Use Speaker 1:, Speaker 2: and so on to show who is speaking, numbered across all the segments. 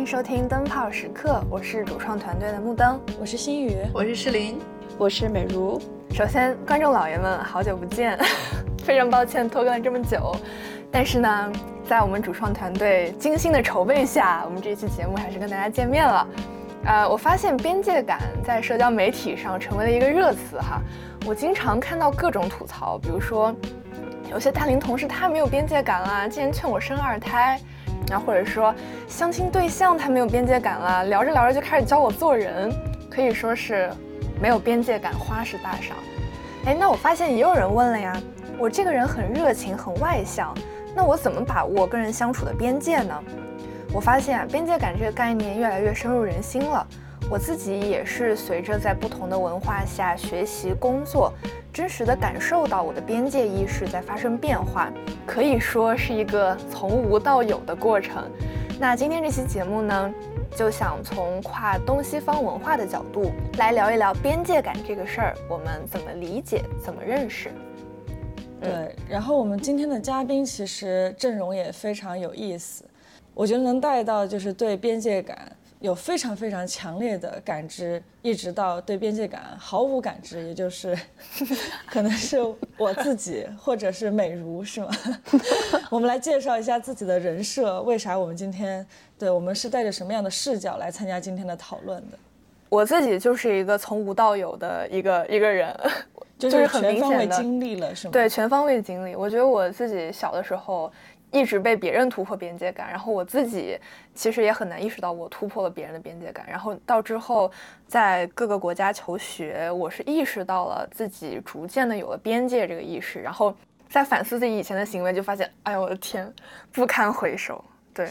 Speaker 1: 迎收听灯泡时刻，我是主创团队的木灯，
Speaker 2: 我是心雨，
Speaker 3: 我是诗琳，
Speaker 4: 我是美如。
Speaker 1: 首先，观众老爷们，好久不见，非常抱歉拖更了这么久，但是呢，在我们主创团队精心的筹备下，我们这期节目还是跟大家见面了。呃，我发现边界感在社交媒体上成为了一个热词哈，我经常看到各种吐槽，比如说有些大龄同事太没有边界感了，竟然劝我生二胎，然后或者说相亲对象太没有边界感了，聊着聊着就开始教我做人，可以说是没有边界感，花式大赏。哎，那我发现也有人问了呀，我这个人很热情，很外向，那我怎么把握跟人相处的边界呢？我发现啊，边界感这个概念越来越深入人心了。我自己也是随着在不同的文化下学习工作，真实的感受到我的边界意识在发生变化，可以说是一个从无到有的过程。那今天这期节目呢，就想从跨东西方文化的角度来聊一聊边界感这个事儿，我们怎么理解，怎么认识。
Speaker 2: 对，然后我们今天的嘉宾其实阵容也非常有意思。我觉得能带到就是对边界感有非常非常强烈的感知，一直到对边界感毫无感知，也就是 可能是我自己或者是美如是吗？我们来介绍一下自己的人设，为啥我们今天对我们是带着什么样的视角来参加今天的讨论的？
Speaker 1: 我自己就是一个从无到有的一个一个人，
Speaker 2: 就是很明显的经历了是吗？
Speaker 1: 对，全方位经历。我觉得我自己小的时候。一直被别人突破边界感，然后我自己其实也很难意识到我突破了别人的边界感。然后到之后在各个国家求学，我是意识到了自己逐渐的有了边界这个意识，然后在反思自己以前的行为，就发现，哎呦我的天，不堪回首。对。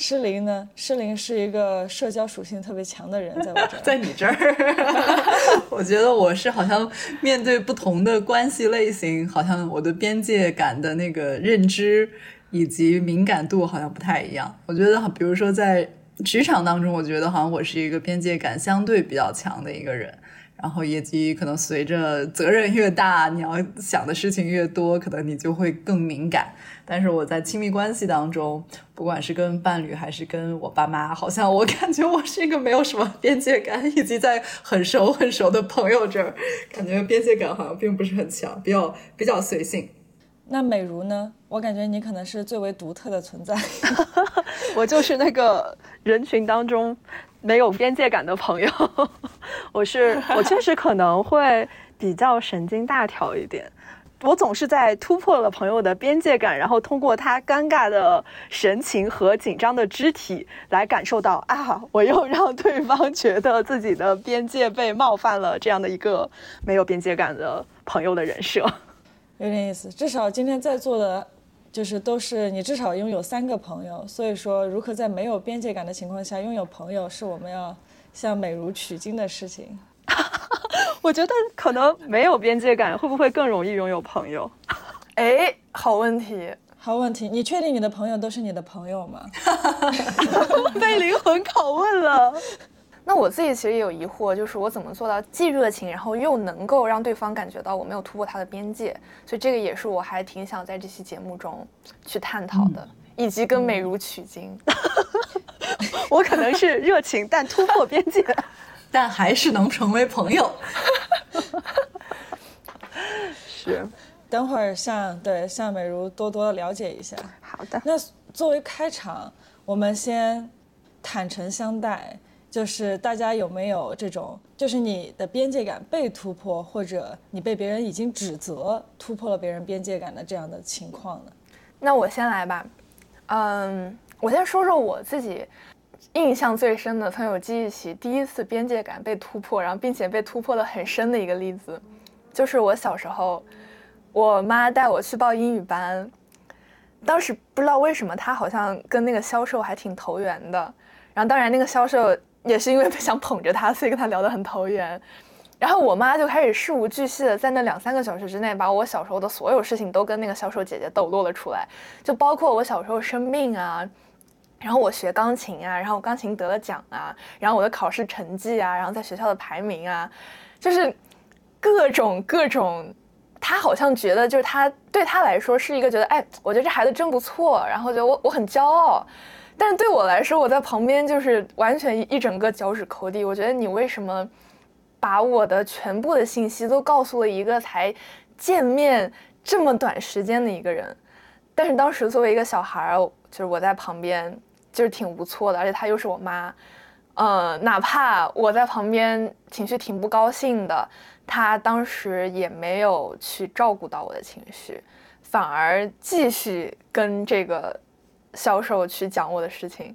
Speaker 2: 诗琳呢？诗琳是一个社交属性特别强的人，在我这儿，
Speaker 3: 在你这儿 我觉得我是好像面对不同的关系类型，好像我的边界感的那个认知以及敏感度好像不太一样。我觉得，比如说在职场当中，我觉得好像我是一个边界感相对比较强的一个人。然后以及可能随着责任越大，你要想的事情越多，可能你就会更敏感。但是我在亲密关系当中，不管是跟伴侣还是跟我爸妈，好像我 感觉我是一个没有什么边界感，以及在很熟很熟的朋友这儿，感觉边界感好像并不是很强，比较比较随性。
Speaker 2: 那美如呢？我感觉你可能是最为独特的存在，
Speaker 4: 我就是那个人群当中。没有边界感的朋友，我是 我确实可能会比较神经大条一点。我总是在突破了朋友的边界感，然后通过他尴尬的神情和紧张的肢体来感受到啊，我又让对方觉得自己的边界被冒犯了，这样的一个没有边界感的朋友的人设，
Speaker 2: 有点意思。至少今天在座的。就是都是你至少拥有三个朋友，所以说如何在没有边界感的情况下拥有朋友，是我们要向美如取经的事情。
Speaker 4: 我觉得可能没有边界感，会不会更容易拥有朋友？
Speaker 1: 哎，好问题，
Speaker 2: 好问题。你确定你的朋友都是你的朋友吗？
Speaker 4: 被灵魂拷问了。
Speaker 1: 那我自己其实也有疑惑，就是我怎么做到既热情，然后又能够让对方感觉到我没有突破他的边界？所以这个也是我还挺想在这期节目中去探讨的，以及跟美如取经。
Speaker 4: 我可能是热情，但突破边界，
Speaker 3: 但还是能成为朋友。
Speaker 4: 是，
Speaker 2: 等会儿向对向美如多多了解一下。
Speaker 4: 好的。
Speaker 2: 那作为开场，我们先坦诚相待。就是大家有没有这种，就是你的边界感被突破，或者你被别人已经指责突破了别人边界感的这样的情况呢？
Speaker 1: 那我先来吧，嗯，我先说说我自己印象最深的，从有记忆起第一次边界感被突破，然后并且被突破的很深的一个例子，就是我小时候，我妈带我去报英语班，当时不知道为什么她好像跟那个销售还挺投缘的，然后当然那个销售。也是因为想捧着他，所以跟他聊得很投缘。然后我妈就开始事无巨细的在那两三个小时之内，把我小时候的所有事情都跟那个销售姐姐抖落了出来，就包括我小时候生病啊，然后我学钢琴啊，然后钢琴得了奖啊，然后我的考试成绩啊，然后在学校的排名啊，就是各种各种他好像觉得就是他对他来说是一个觉得，哎，我觉得这孩子真不错，然后觉得我我很骄傲。但是对我来说，我在旁边就是完全一整个脚趾抠地。我觉得你为什么把我的全部的信息都告诉了一个才见面这么短时间的一个人？但是当时作为一个小孩儿，就是我在旁边就是挺不错的，而且她又是我妈，呃，哪怕我在旁边情绪挺不高兴的，她当时也没有去照顾到我的情绪，反而继续跟这个。销售去讲我的事情，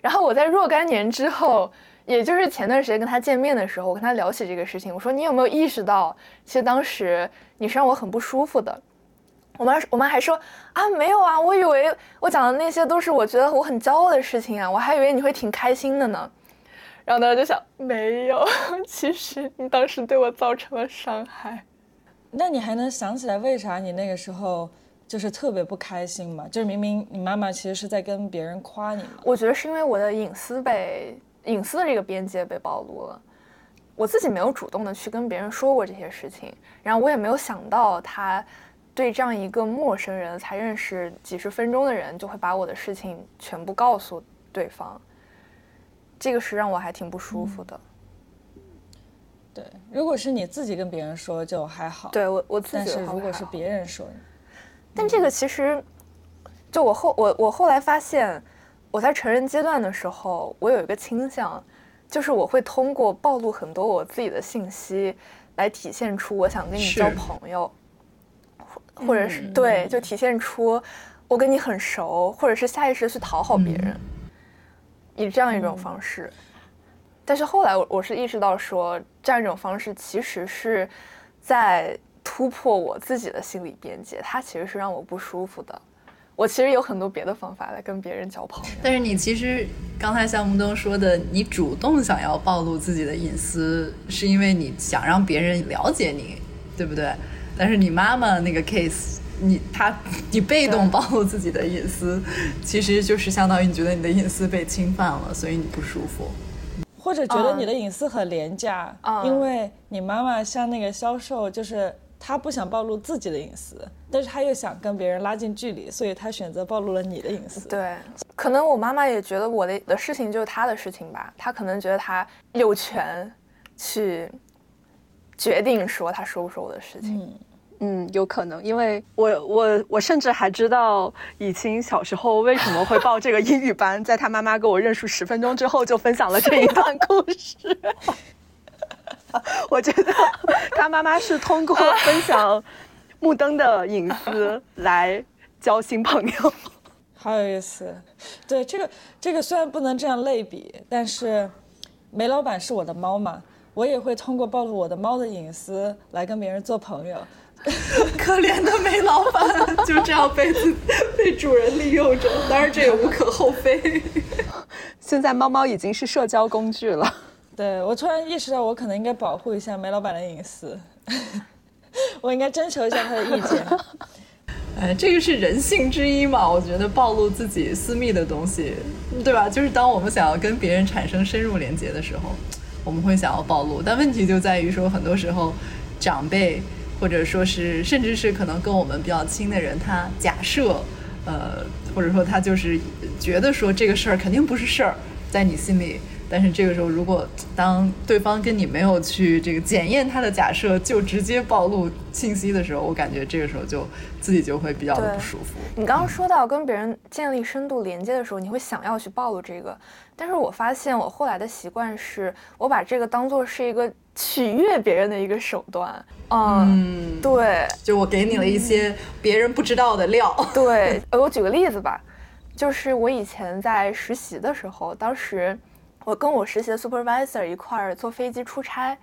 Speaker 1: 然后我在若干年之后，也就是前段时间跟他见面的时候，我跟他聊起这个事情，我说你有没有意识到，其实当时你是让我很不舒服的。我妈我妈还说啊没有啊，我以为我讲的那些都是我觉得我很骄傲的事情啊，我还以为你会挺开心的呢。然后当时就想没有，其实你当时对我造成了伤害。
Speaker 2: 那你还能想起来为啥你那个时候？就是特别不开心嘛，就是明明你妈妈其实是在跟别人夸你嘛。
Speaker 1: 我觉得是因为我的隐私被隐私的这个边界被暴露了，我自己没有主动的去跟别人说过这些事情，然后我也没有想到他对这样一个陌生人才认识几十分钟的人就会把我的事情全部告诉对方，这个是让我还挺不舒服的。
Speaker 2: 对，如果是你自己跟别人说就还好。
Speaker 1: 对我我自己，
Speaker 2: 但是如果是别人说。
Speaker 1: 但这个其实，就我后我我后来发现，我在成人阶段的时候，我有一个倾向，就是我会通过暴露很多我自己的信息，来体现出我想跟你交朋友，或或者是对，就体现出我跟你很熟，或者是下意识去讨好别人，以这样一种方式。但是后来我我是意识到说，这样一种方式其实是在。突破我自己的心理边界，它其实是让我不舒服的。我其实有很多别的方法来跟别人交朋友。
Speaker 3: 但是你其实刚才像木东说的，你主动想要暴露自己的隐私，是因为你想让别人了解你，对不对？但是你妈妈那个 case，你他你被动暴露自己的隐私，其实就是相当于你觉得你的隐私被侵犯了，所以你不舒服，
Speaker 2: 或者觉得你的隐私很廉价，因为你妈妈像那个销售就是。他不想暴露自己的隐私，但是他又想跟别人拉近距离，所以他选择暴露了你的隐私。
Speaker 1: 对，可能我妈妈也觉得我的的事情就是她的事情吧，她可能觉得她有权去决定说他说不说我的事情。
Speaker 4: 嗯嗯，有可能，因为我我我甚至还知道以清小时候为什么会报这个英语班，在他妈妈跟我认识十分钟之后就分享了这一段故事。我觉得他妈妈是通过分享木灯的隐私来交新朋友，
Speaker 2: 好有意思。对这个这个虽然不能这样类比，但是煤老板是我的猫嘛，我也会通过暴露我的猫的隐私来跟别人做朋友。
Speaker 3: 可怜的煤老板就这样被被主人利用着，当然这也无可厚非。
Speaker 4: 现在猫猫已经是社交工具了。
Speaker 2: 对我突然意识到，我可能应该保护一下梅老板的隐私，我应该征求一下他的意见。
Speaker 3: 哎，这个是人性之一嘛？我觉得暴露自己私密的东西，对吧？就是当我们想要跟别人产生深入连接的时候，我们会想要暴露。但问题就在于说，很多时候长辈或者说是甚至是可能跟我们比较亲的人，他假设，呃，或者说他就是觉得说这个事儿肯定不是事儿，在你心里。但是这个时候，如果当对方跟你没有去这个检验他的假设，就直接暴露信息的时候，我感觉这个时候就自己就会比较的不舒服。
Speaker 1: 你刚刚说到跟别人建立深度连接的时候，你会想要去暴露这个，但是我发现我后来的习惯是，我把这个当做是一个取悦别人的一个手段。嗯，对，
Speaker 3: 就我给你了一些别人不知道的料。
Speaker 1: 对，我举个例子吧，就是我以前在实习的时候，当时。我跟我实习的 supervisor 一块儿坐飞机出差，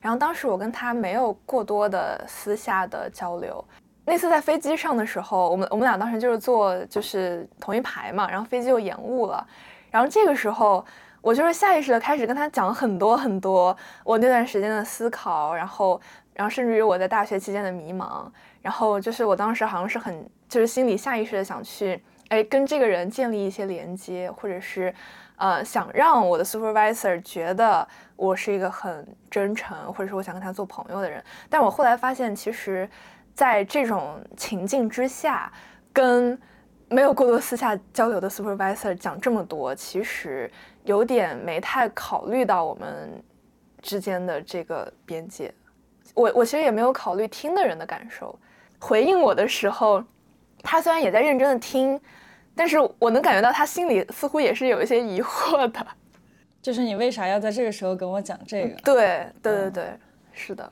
Speaker 1: 然后当时我跟他没有过多的私下的交流。那次在飞机上的时候，我们我们俩当时就是坐就是同一排嘛，然后飞机又延误了，然后这个时候我就是下意识的开始跟他讲很多很多我那段时间的思考，然后然后甚至于我在大学期间的迷茫，然后就是我当时好像是很就是心里下意识的想去哎跟这个人建立一些连接，或者是。呃，想让我的 supervisor 觉得我是一个很真诚，或者说我想跟他做朋友的人，但我后来发现，其实在这种情境之下，跟没有过多私下交流的 supervisor 讲这么多，其实有点没太考虑到我们之间的这个边界。我我其实也没有考虑听的人的感受。回应我的时候，他虽然也在认真的听，但是我能感觉到他心里似乎也是有一些疑惑的。
Speaker 2: 就是你为啥要在这个时候跟我讲这个？
Speaker 1: 对对对对，是的。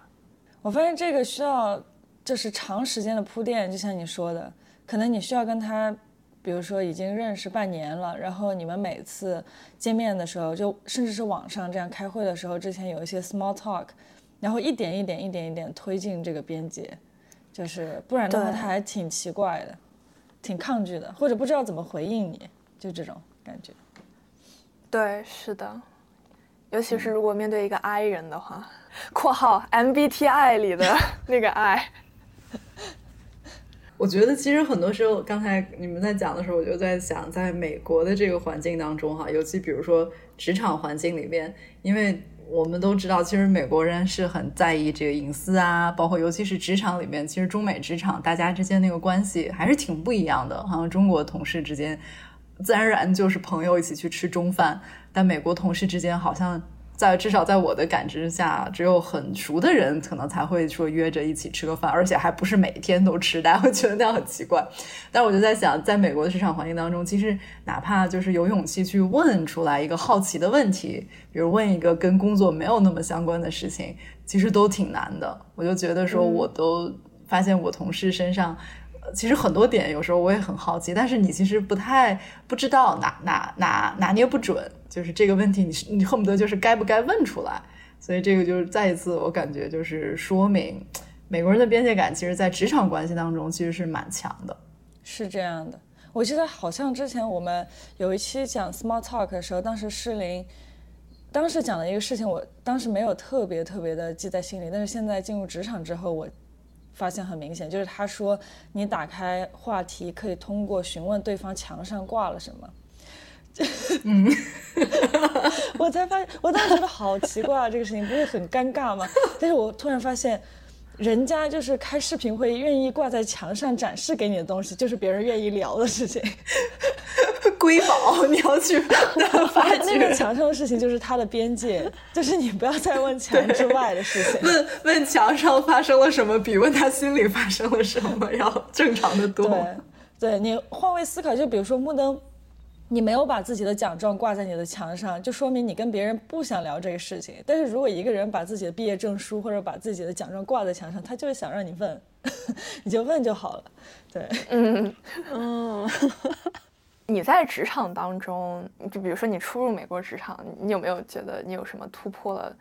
Speaker 2: 我发现这个需要就是长时间的铺垫，就像你说的，可能你需要跟他，比如说已经认识半年了，然后你们每次见面的时候，就甚至是网上这样开会的时候，之前有一些 small talk，然后一点一点、一点一点推进这个边界，就是不然的话他还挺奇怪的，挺抗拒的，或者不知道怎么回应你，就这种感觉。
Speaker 1: 对，是的，尤其是如果面对一个 I 人的话。括号 MBTI 里的 那个 I，
Speaker 3: 我觉得其实很多时候，刚才你们在讲的时候，我就在想，在美国的这个环境当中，哈，尤其比如说职场环境里面，因为我们都知道，其实美国人是很在意这个隐私啊，包括尤其是职场里面，其实中美职场大家之间那个关系还是挺不一样的，好像中国同事之间自然而然就是朋友一起去吃中饭，但美国同事之间好像。在至少在我的感知下，只有很熟的人可能才会说约着一起吃个饭，而且还不是每天都吃，大家会觉得那样很奇怪。但我就在想，在美国的市场环境当中，其实哪怕就是有勇气去问出来一个好奇的问题，比如问一个跟工作没有那么相关的事情，其实都挺难的。我就觉得说，我都发现我同事身上。其实很多点有时候我也很好奇，但是你其实不太不知道拿拿拿拿捏不准，就是这个问题，你是你恨不得就是该不该问出来，所以这个就是再一次我感觉就是说明美国人的边界感，其实在职场关系当中其实是蛮强的。
Speaker 2: 是这样的，我记得好像之前我们有一期讲 small talk 的时候，当时诗林当时讲的一个事情，我当时没有特别特别的记在心里，但是现在进入职场之后，我。发现很明显，就是他说你打开话题可以通过询问对方墙上挂了什么。嗯，我才发现，我当时觉得好奇怪啊，这个事情不是很尴尬吗？但是我突然发现。人家就是开视频会愿意挂在墙上展示给你的东西，就是别人愿意聊的事情。
Speaker 3: 瑰宝，你要去发
Speaker 2: 那个墙上的事情就是它的边界，就是你不要再问墙之外的事情。
Speaker 3: 问问墙上发生了什么，比问他心里发生了什么要正常的多。
Speaker 2: 对，对你换位思考，就比如说木灯。你没有把自己的奖状挂在你的墙上，就说明你跟别人不想聊这个事情。但是如果一个人把自己的毕业证书或者把自己的奖状挂在墙上，他就是想让你问，你就问就好了。对，嗯
Speaker 1: 嗯。你在职场当中，就比如说你初入美国职场，你有没有觉得你有什么突破了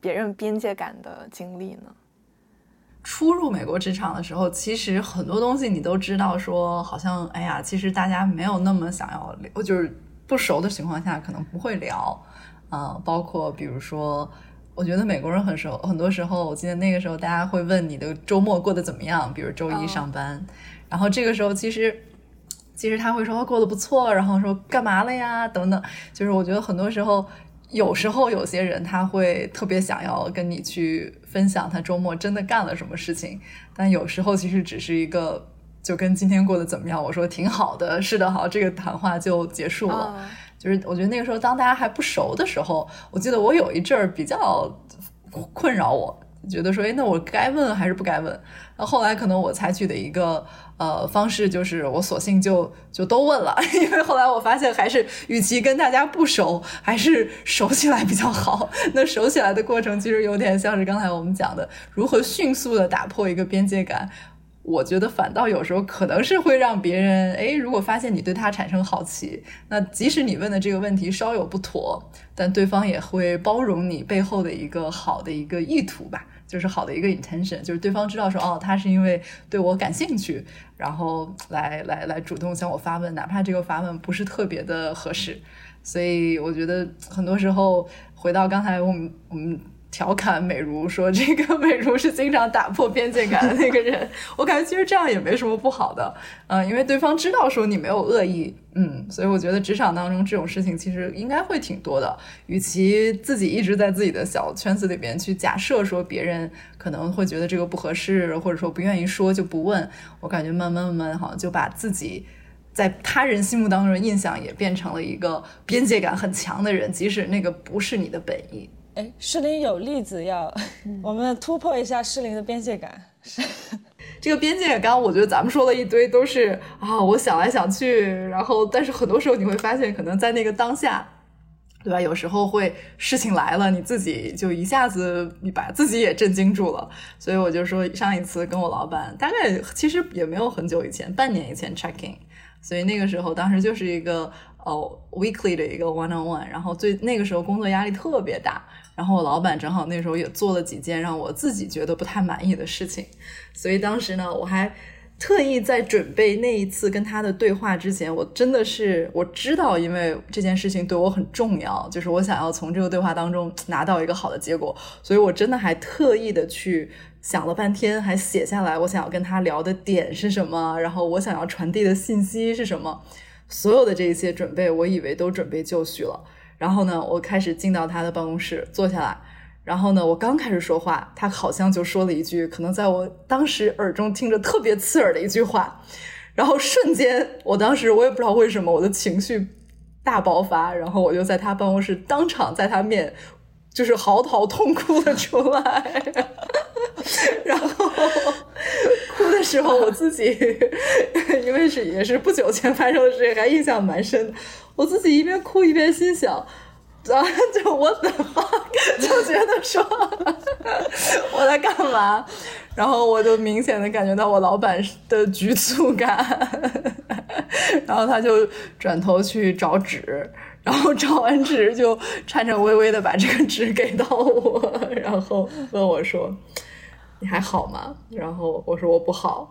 Speaker 1: 别人边界感的经历呢？
Speaker 3: 初入美国职场的时候，其实很多东西你都知道，说好像哎呀，其实大家没有那么想要聊，就是不熟的情况下可能不会聊，啊，包括比如说，我觉得美国人很熟，很多时候我记得那个时候大家会问你的周末过得怎么样，比如周一上班，然后这个时候其实其实他会说过得不错，然后说干嘛了呀等等，就是我觉得很多时候。有时候有些人他会特别想要跟你去分享他周末真的干了什么事情，但有时候其实只是一个就跟今天过得怎么样，我说挺好的，是的，好，这个谈话就结束了。就是我觉得那个时候当大家还不熟的时候，我记得我有一阵儿比较困扰我。觉得说，哎，那我该问还是不该问？那后来可能我采取的一个呃方式就是，我索性就就都问了，因为后来我发现，还是与其跟大家不熟，还是熟起来比较好。那熟起来的过程，其实有点像是刚才我们讲的，如何迅速的打破一个边界感。我觉得反倒有时候可能是会让别人，哎，如果发现你对他产生好奇，那即使你问的这个问题稍有不妥，但对方也会包容你背后的一个好的一个意图吧。就是好的一个 intention，就是对方知道说，哦，他是因为对我感兴趣，然后来来来主动向我发问，哪怕这个发问不是特别的合适。所以我觉得很多时候回到刚才我们我们。调侃美如说这个 美如是经常打破边界感的那个人，我感觉其实这样也没什么不好的，嗯，因为对方知道说你没有恶意，嗯，所以我觉得职场当中这种事情其实应该会挺多的。与其自己一直在自己的小圈子里边去假设说别人可能会觉得这个不合适，或者说不愿意说就不问，我感觉慢慢慢慢好像就把自己在他人心目当中的印象也变成了一个边界感很强的人，即使那个不是你的本意。
Speaker 2: 哎，诗林有例子要我们突破一下诗林的边界感。
Speaker 3: 这个边界感，刚刚我觉得咱们说了一堆，都是啊，我想来想去，然后但是很多时候你会发现，可能在那个当下，对吧？有时候会事情来了，你自己就一下子你把自己也震惊住了。所以我就说，上一次跟我老板，大概其实也没有很久以前，半年以前 checking，所以那个时候当时就是一个哦 weekly 的一个 one on one，然后最那个时候工作压力特别大。然后我老板正好那时候也做了几件让我自己觉得不太满意的事情，所以当时呢，我还特意在准备那一次跟他的对话之前，我真的是我知道，因为这件事情对我很重要，就是我想要从这个对话当中拿到一个好的结果，所以我真的还特意的去想了半天，还写下来我想要跟他聊的点是什么，然后我想要传递的信息是什么，所有的这一些准备，我以为都准备就绪了。然后呢，我开始进到他的办公室坐下来，然后呢，我刚开始说话，他好像就说了一句可能在我当时耳中听着特别刺耳的一句话，然后瞬间，我当时我也不知道为什么我的情绪大爆发，然后我就在他办公室当场在他面就是嚎啕痛哭了出来，然后哭的时候我自己 因为是也是不久前发生的事情，还印象蛮深的。我自己一边哭一边心想，啊，就我怎么就觉得说我在干嘛？然后我就明显的感觉到我老板的局促感，然后他就转头去找纸，然后找完纸就颤颤巍巍的把这个纸给到我，然后问我说：“你还好吗？”然后我说：“我不好。”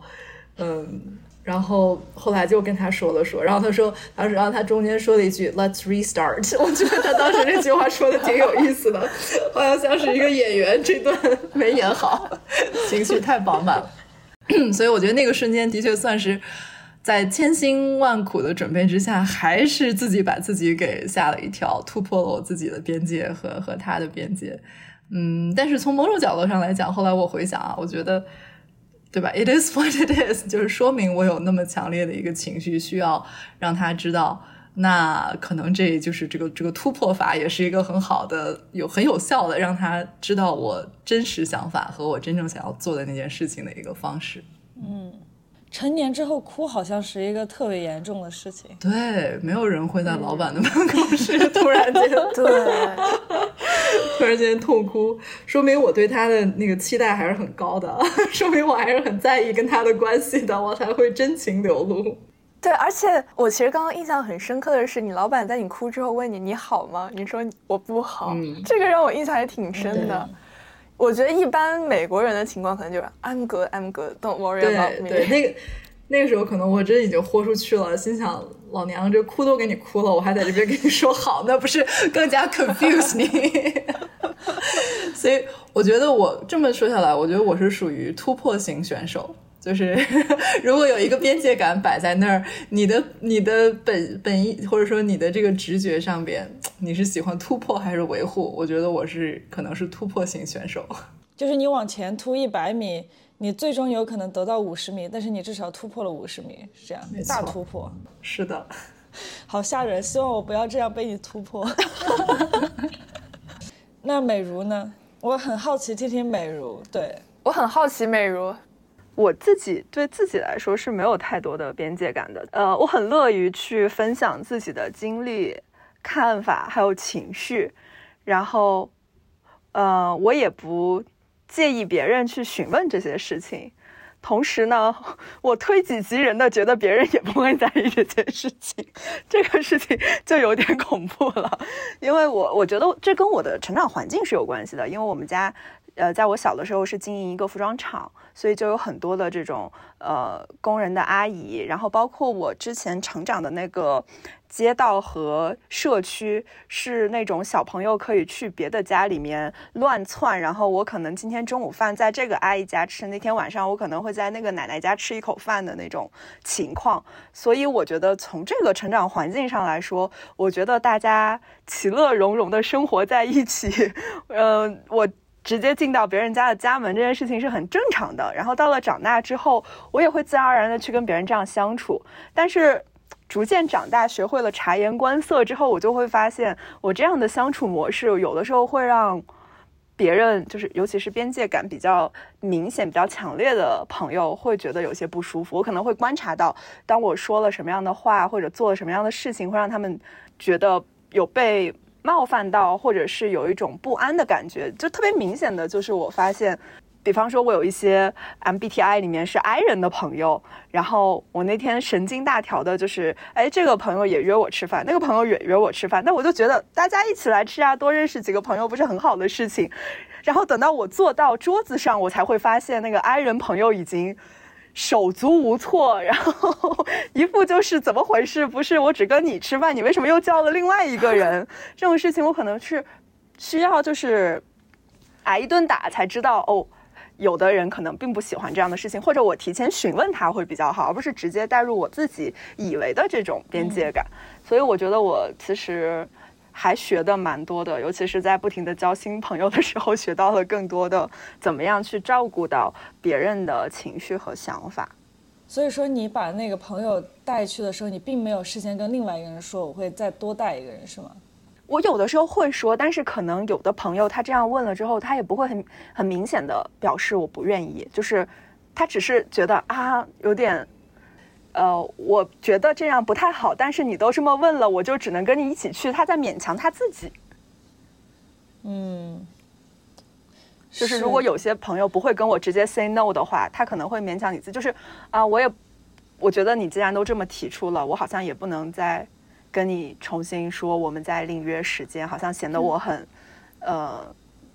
Speaker 3: 嗯。然后后来就跟他说了说，然后他说，当时然后他中间说了一句 "Let's restart"，我觉得他当时这句话说的挺有意思的，好像像是一个演员这段 没演好，情绪太饱满了。所以我觉得那个瞬间的确算是在千辛万苦的准备之下，还是自己把自己给吓了一跳，突破了我自己的边界和和他的边界。嗯，但是从某种角度上来讲，后来我回想啊，我觉得。对吧？It is what it is，就是说明我有那么强烈的一个情绪，需要让他知道。那可能这就是这个这个突破法，也是一个很好的、有很有效的，让他知道我真实想法和我真正想要做的那件事情的一个方式。
Speaker 2: 嗯。成年之后哭好像是一个特别严重的事情。
Speaker 3: 对，没有人会在老板的办公室 突然间
Speaker 1: 对，
Speaker 3: 突然间痛哭，说明我对他的那个期待还是很高的，说明我还是很在意跟他的关系的，我才会真情流露。
Speaker 1: 对，而且我其实刚刚印象很深刻的是，你老板在你哭之后问你你好吗？你说我不好，这个让我印象还挺深的。我觉得一般美国人的情况可能就是安格安格 don't worry about
Speaker 3: me。对对，那个那个时候可能我真已经豁出去了，心想老娘这哭都给你哭了，我还在这边跟你说好，那不是更加 confuse 你？所以我觉得我这么说下来，我觉得我是属于突破型选手。就是 如果有一个边界感摆在那儿，你的你的本本意或者说你的这个直觉上边，你是喜欢突破还是维护？我觉得我是可能是突破型选手。
Speaker 2: 就是你往前突一百米，你最终有可能得到五十米，但是你至少突破了五十米，是这样，大突破。
Speaker 3: 是的，
Speaker 2: 好吓人！希望我不要这样被你突破。那美如呢？我很好奇听听美如。对
Speaker 1: 我很好奇美如。
Speaker 4: 我自己对自己来说是没有太多的边界感的，呃，我很乐于去分享自己的经历、看法还有情绪，然后，呃，我也不介意别人去询问这些事情，同时呢，我推己及人的觉得别人也不会在意这件事情，这个事情就有点恐怖了，因为我我觉得这跟我的成长环境是有关系的，因为我们家。呃，在我小的时候是经营一个服装厂，所以就有很多的这种呃工人的阿姨，然后包括我之前成长的那个街道和社区是那种小朋友可以去别的家里面乱窜，然后我可能今天中午饭在这个阿姨家吃，那天晚上我可能会在那个奶奶家吃一口饭的那种情况，所以我觉得从这个成长环境上来说，我觉得大家其乐融融的生活在一起，嗯，我。直接进到别人家的家门这件事情是很正常的。然后到了长大之后，我也会自然而然的去跟别人这样相处。但是逐渐长大，学会了察言观色之后，我就会发现，我这样的相处模式有的时候会让别人，就是尤其是边界感比较明显、比较强烈的朋友，会觉得有些不舒服。我可能会观察到，当我说了什么样的话，或者做了什么样的事情，会让他们觉得有被。冒犯到，或者是有一种不安的感觉，就特别明显的就是我发现，比方说，我有一些 MBTI 里面是 I 人的朋友，然后我那天神经大条的，就是哎，这个朋友也约我吃饭，那个朋友也约我吃饭，那我就觉得大家一起来吃啊，多认识几个朋友不是很好的事情。然后等到我坐到桌子上，我才会发现那个 I 人朋友已经。手足无措，然后一副就是怎么回事？不是我只跟你吃饭，你为什么又叫了另外一个人？这种事情我可能是需要就是挨一顿打才知道哦。有的人可能并不喜欢这样的事情，或者我提前询问他会比较好，而不是直接带入我自己以为的这种边界感。所以我觉得我其实。还学的蛮多的，尤其是在不停的交新朋友的时候，学到了更多的怎么样去照顾到别人的情绪和想法。
Speaker 2: 所以说，你把那个朋友带去的时候，你并没有事先跟另外一个人说我会再多带一个人，是吗？
Speaker 4: 我有的时候会说，但是可能有的朋友他这样问了之后，他也不会很很明显的表示我不愿意，就是他只是觉得啊有点。呃，我觉得这样不太好，但是你都这么问了，我就只能跟你一起去。他在勉强他自己。
Speaker 2: 嗯，
Speaker 4: 就是如果有些朋友不会跟我直接 say no 的话，他可能会勉强你自己。就是啊，我也我觉得你既然都这么提出了，我好像也不能再跟你重新说我们在另约时间，好像显得我很呃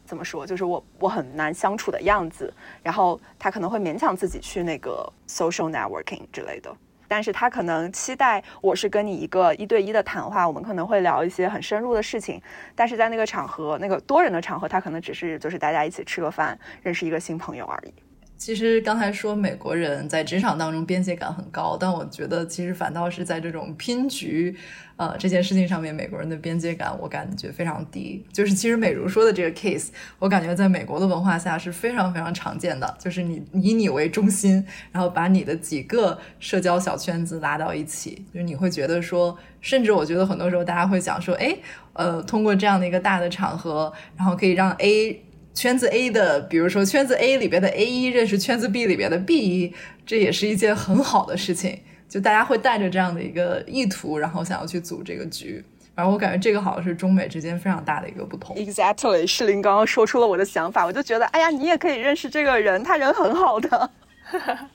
Speaker 4: 怎么说，就是我我很难相处的样子。然后他可能会勉强自己去那个 social networking 之类的。但是他可能期待我是跟你一个一对一的谈话，我们可能会聊一些很深入的事情。但是在那个场合，那个多人的场合，他可能只是就是大家一起吃个饭，认识一个新朋友而已。
Speaker 3: 其实刚才说美国人在职场当中边界感很高，但我觉得其实反倒是在这种拼局，呃这件事情上面，美国人的边界感我感觉非常低。就是其实美如说的这个 case，我感觉在美国的文化下是非常非常常见的，就是你以你为中心，然后把你的几个社交小圈子拉到一起，就是你会觉得说，甚至我觉得很多时候大家会讲说，哎，呃，通过这样的一个大的场合，然后可以让 A。圈子 A 的，比如说圈子 A 里边的 A 一认识圈子 B 里边的 B 一，这也是一件很好的事情。就大家会带着这样的一个意图，然后想要去组这个局。然后我感觉这个好像是中美之间非常大的一个不同。
Speaker 4: Exactly，世林刚刚说出了我的想法，我就觉得，哎呀，你也可以认识这个人，他人很好的。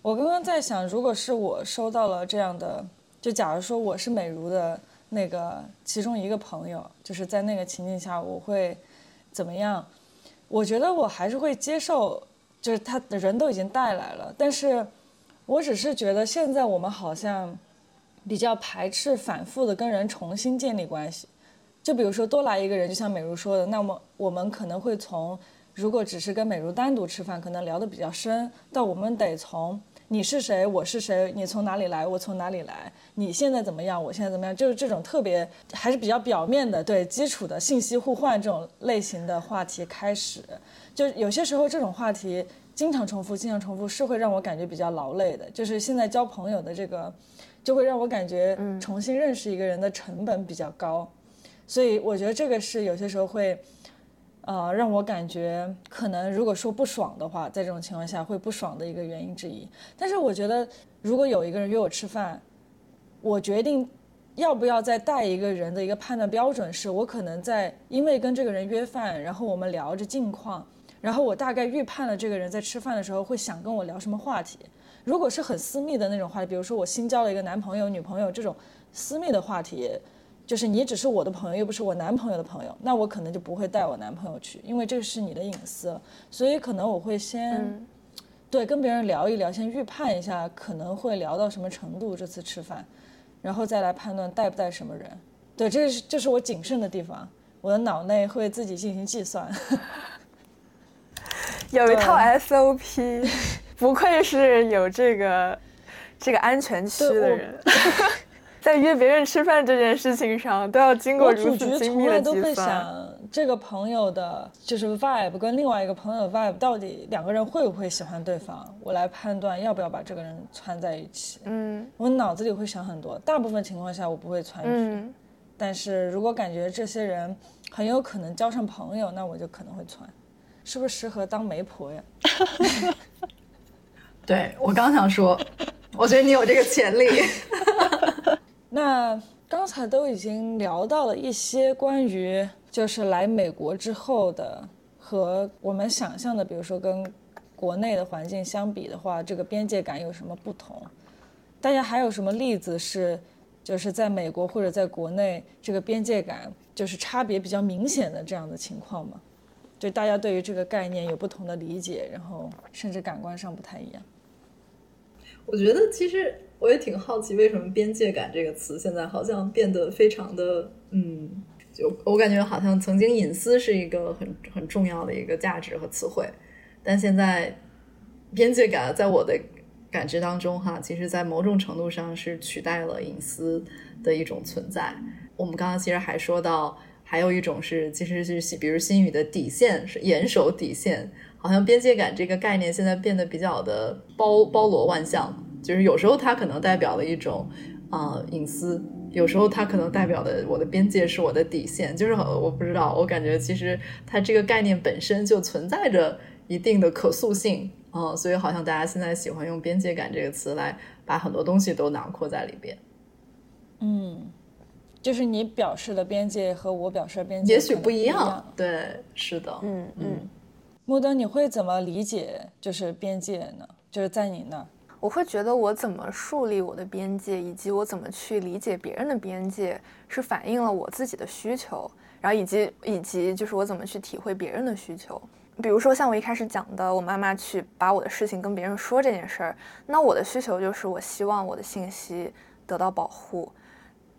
Speaker 2: 我刚刚在想，如果是我收到了这样的，就假如说我是美如的那个其中一个朋友，就是在那个情境下，我会怎么样？我觉得我还是会接受，就是他的人都已经带来了，但是，我只是觉得现在我们好像比较排斥反复的跟人重新建立关系，就比如说多来一个人，就像美如说的，那么我们可能会从如果只是跟美如单独吃饭，可能聊得比较深，到我们得从。你是谁？我是谁？你从哪里来？我从哪里来？你现在怎么样？我现在怎么样？就是这种特别还是比较表面的，对基础的信息互换这种类型的话题开始。就有些时候这种话题经常重复，经常重复是会让我感觉比较劳累的。就是现在交朋友的这个，就会让我感觉重新认识一个人的成本比较高。所以我觉得这个是有些时候会。呃，让我感觉可能如果说不爽的话，在这种情况下会不爽的一个原因之一。但是我觉得，如果有一个人约我吃饭，我决定要不要再带一个人的一个判断标准是，我可能在因为跟这个人约饭，然后我们聊着近况，然后我大概预判了这个人在吃饭的时候会想跟我聊什么话题。如果是很私密的那种话题，比如说我新交了一个男朋友、女朋友这种私密的话题。就是你只是我的朋友，又不是我男朋友的朋友，那我可能就不会带我男朋友去，因为这是你的隐私，所以可能我会先，对，跟别人聊一聊，先预判一下可能会聊到什么程度，这次吃饭，然后再来判断带不带什么人。对，这是这是我谨慎的地方，我的脑内会自己进行计算。
Speaker 1: 有一套 SOP，不愧是有这个这个安全区的人。在约别人吃饭这件事情上，都要经过如此精密的
Speaker 2: 计算。都会想这个朋友的，就是 vibe 跟另外一个朋友的 vibe，到底两个人会不会喜欢对方？我来判断要不要把这个人串在一起。嗯，我脑子里会想很多，大部分情况下我不会串嗯，但是如果感觉这些人很有可能交上朋友，那我就可能会串。是不是适合当媒婆呀？
Speaker 3: 对我刚想说，我觉得你有这个潜力。
Speaker 2: 那刚才都已经聊到了一些关于就是来美国之后的和我们想象的，比如说跟国内的环境相比的话，这个边界感有什么不同？大家还有什么例子是就是在美国或者在国内这个边界感就是差别比较明显的这样的情况吗？就大家对于这个概念有不同的理解，然后甚至感官上不太一样。
Speaker 3: 我觉得其实。我也挺好奇，为什么“边界感”这个词现在好像变得非常的……嗯，就我感觉好像曾经隐私是一个很很重要的一个价值和词汇，但现在边界感在我的感知当中，哈，其实在某种程度上是取代了隐私的一种存在。我们刚刚其实还说到，还有一种是，其实就是比如心语的底线是严守底线，好像边界感这个概念现在变得比较的包包罗万象。就是有时候它可能代表了一种，啊隐私；有时候它可能代表的我的边界是我的底线。就是我不知道，我感觉其实它这个概念本身就存在着一定的可塑性啊，所以好像大家现在喜欢用边界感这个词来把很多东西都囊括在里边。
Speaker 2: 嗯，就是你表示的边界和我表示的边界
Speaker 3: 也许不
Speaker 2: 一
Speaker 3: 样。对，是的。
Speaker 1: 嗯嗯。
Speaker 2: 木德，你会怎么理解就是边界呢？就是在你那儿。
Speaker 1: 我会觉得我怎么树立我的边界，以及我怎么去理解别人的边界，是反映了我自己的需求，然后以及以及就是我怎么去体会别人的需求。比如说像我一开始讲的，我妈妈去把我的事情跟别人说这件事儿，那我的需求就是我希望我的信息得到保护。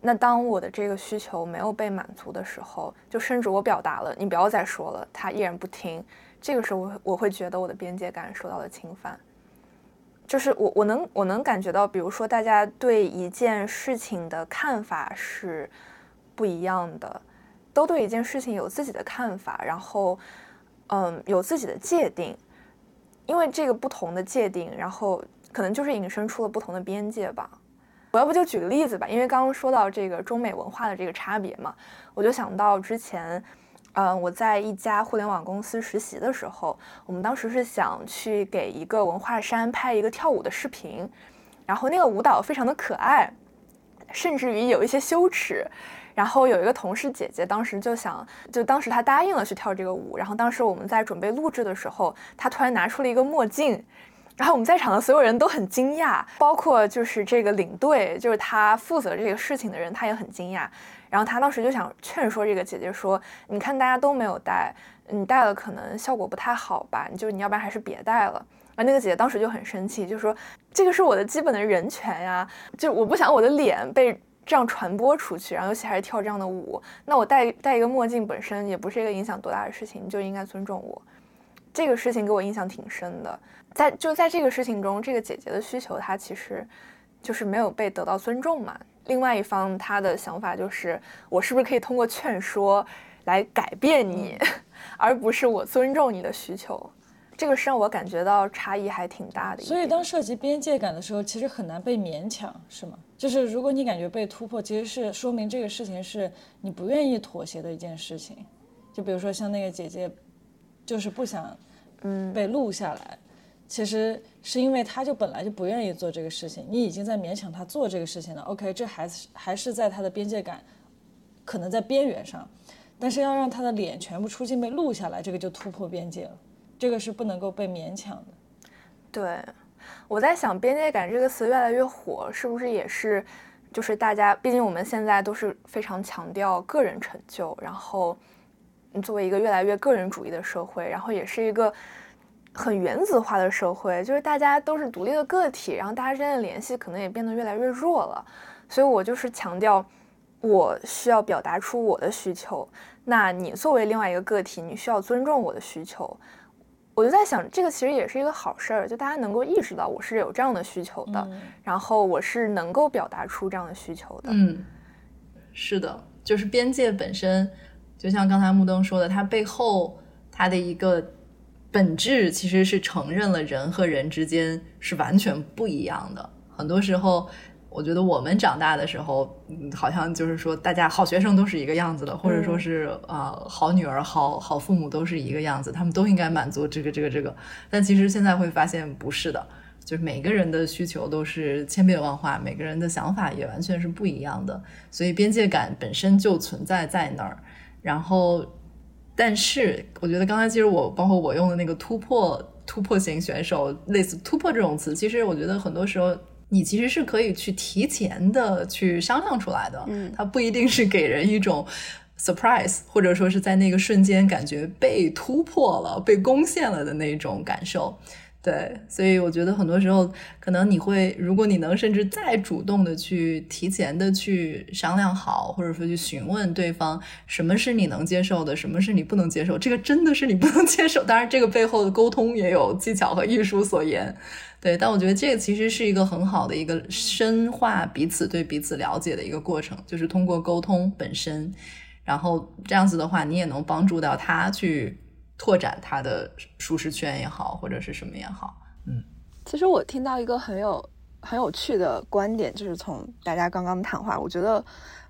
Speaker 1: 那当我的这个需求没有被满足的时候，就甚至我表达了，你不要再说了，他依然不听，这个时候我我会觉得我的边界感受到了侵犯。就是我我能我能感觉到，比如说大家对一件事情的看法是不一样的，都对一件事情有自己的看法，然后嗯有自己的界定，因为这个不同的界定，然后可能就是引申出了不同的边界吧。我要不就举个例子吧，因为刚刚说到这个中美文化的这个差别嘛，我就想到之前。嗯，我在一家互联网公司实习的时候，我们当时是想去给一个文化衫拍一个跳舞的视频，然后那个舞蹈非常的可爱，甚至于有一些羞耻。然后有一个同事姐姐当时就想，就当时她答应了去跳这个舞。然后当时我们在准备录制的时候，她突然拿出了一个墨镜，然后我们在场的所有人都很惊讶，包括就是这个领队，就是他负责这个事情的人，他也很惊讶。然后他当时就想劝说这个姐姐说：“你看大家都没有戴，你戴了可能效果不太好吧？你就你要不然还是别戴了。”而那个姐姐当时就很生气，就说：“这个是我的基本的人权呀，就我不想我的脸被这样传播出去，然后尤其还是跳这样的舞。那我戴戴一个墨镜本身也不是一个影响多大的事情，你就应该尊重我。这个事情给我印象挺深的，在就在这个事情中，这个姐姐的需求她其实就是没有被得到尊重嘛。”另外一方他的想法就是，我是不是可以通过劝说来改变你，而不是我尊重你的需求？这个是让我感觉到差异还挺大的。
Speaker 2: 所以当涉及边界感的时候，其实很难被勉强，是吗？就是如果你感觉被突破，其实是说明这个事情是你不愿意妥协的一件事情。就比如说像那个姐姐，就是不想，嗯，被录下来。其实是因为他就本来就不愿意做这个事情，你已经在勉强他做这个事情了。OK，这还是还是在他的边界感，可能在边缘上，但是要让他的脸全部出镜被录下来，这个就突破边界了，这个是不能够被勉强的。
Speaker 1: 对，我在想“边界感”这个词越来越火，是不是也是就是大家，毕竟我们现在都是非常强调个人成就，然后作为一个越来越个人主义的社会，然后也是一个很原子化的社会，就是大家都是独立的个体，然后大家之间的联系可能也变得越来越弱了。所以我就是强调，我需要表达出我的需求，那你作为另外一个个体，你需要尊重我的需求。我就在想，这个其实也是一个好事儿，就大家能够意识到我是有这样的需求的，然后我是能够表达出这样的需求的。
Speaker 3: 嗯，是的，就是边界本身，就像刚才木灯说的，它背后它的一个本质其实是承认了人和人之间是完全不一样的。很多时候。我觉得我们长大的时候，嗯，好像就是说，大家好学生都是一个样子的，或者说是啊，好女儿、好好父母都是一个样子，他们都应该满足这个、这个、这个。但其实现在会发现不是的，就是每个人的需求都是千变万化，每个人的想法也完全是不一样的。所以边界感本身就存在在那儿。然后，但是我觉得刚才其实我包括我用的那个突破、突破型选手，类似突破这种词，其实我觉得很多时候。你其实是可以去提前的去商量出来的，嗯，它不一定是给人一种 surprise，或者说是在那个瞬间感觉被突破了、被攻陷了的那种感受。对，所以我觉得很多时候，可能你会，如果你能甚至再主动的去提前的去商量好，或者说去询问对方什么是你能接受的，什么是你不能接受，这个真的是你不能接受。当然，这个背后的沟通也有技巧和艺术所言。对，但我觉得这个其实是一个很好的一个深化彼此对彼此了解的一个过程，就是通过沟通本身，然后这样子的话，你也能帮助到他去。拓展他的舒适圈也好，或者是什么也好，嗯，
Speaker 4: 其实我听到一个很有很有趣的观点，就是从大家刚刚谈话，我觉得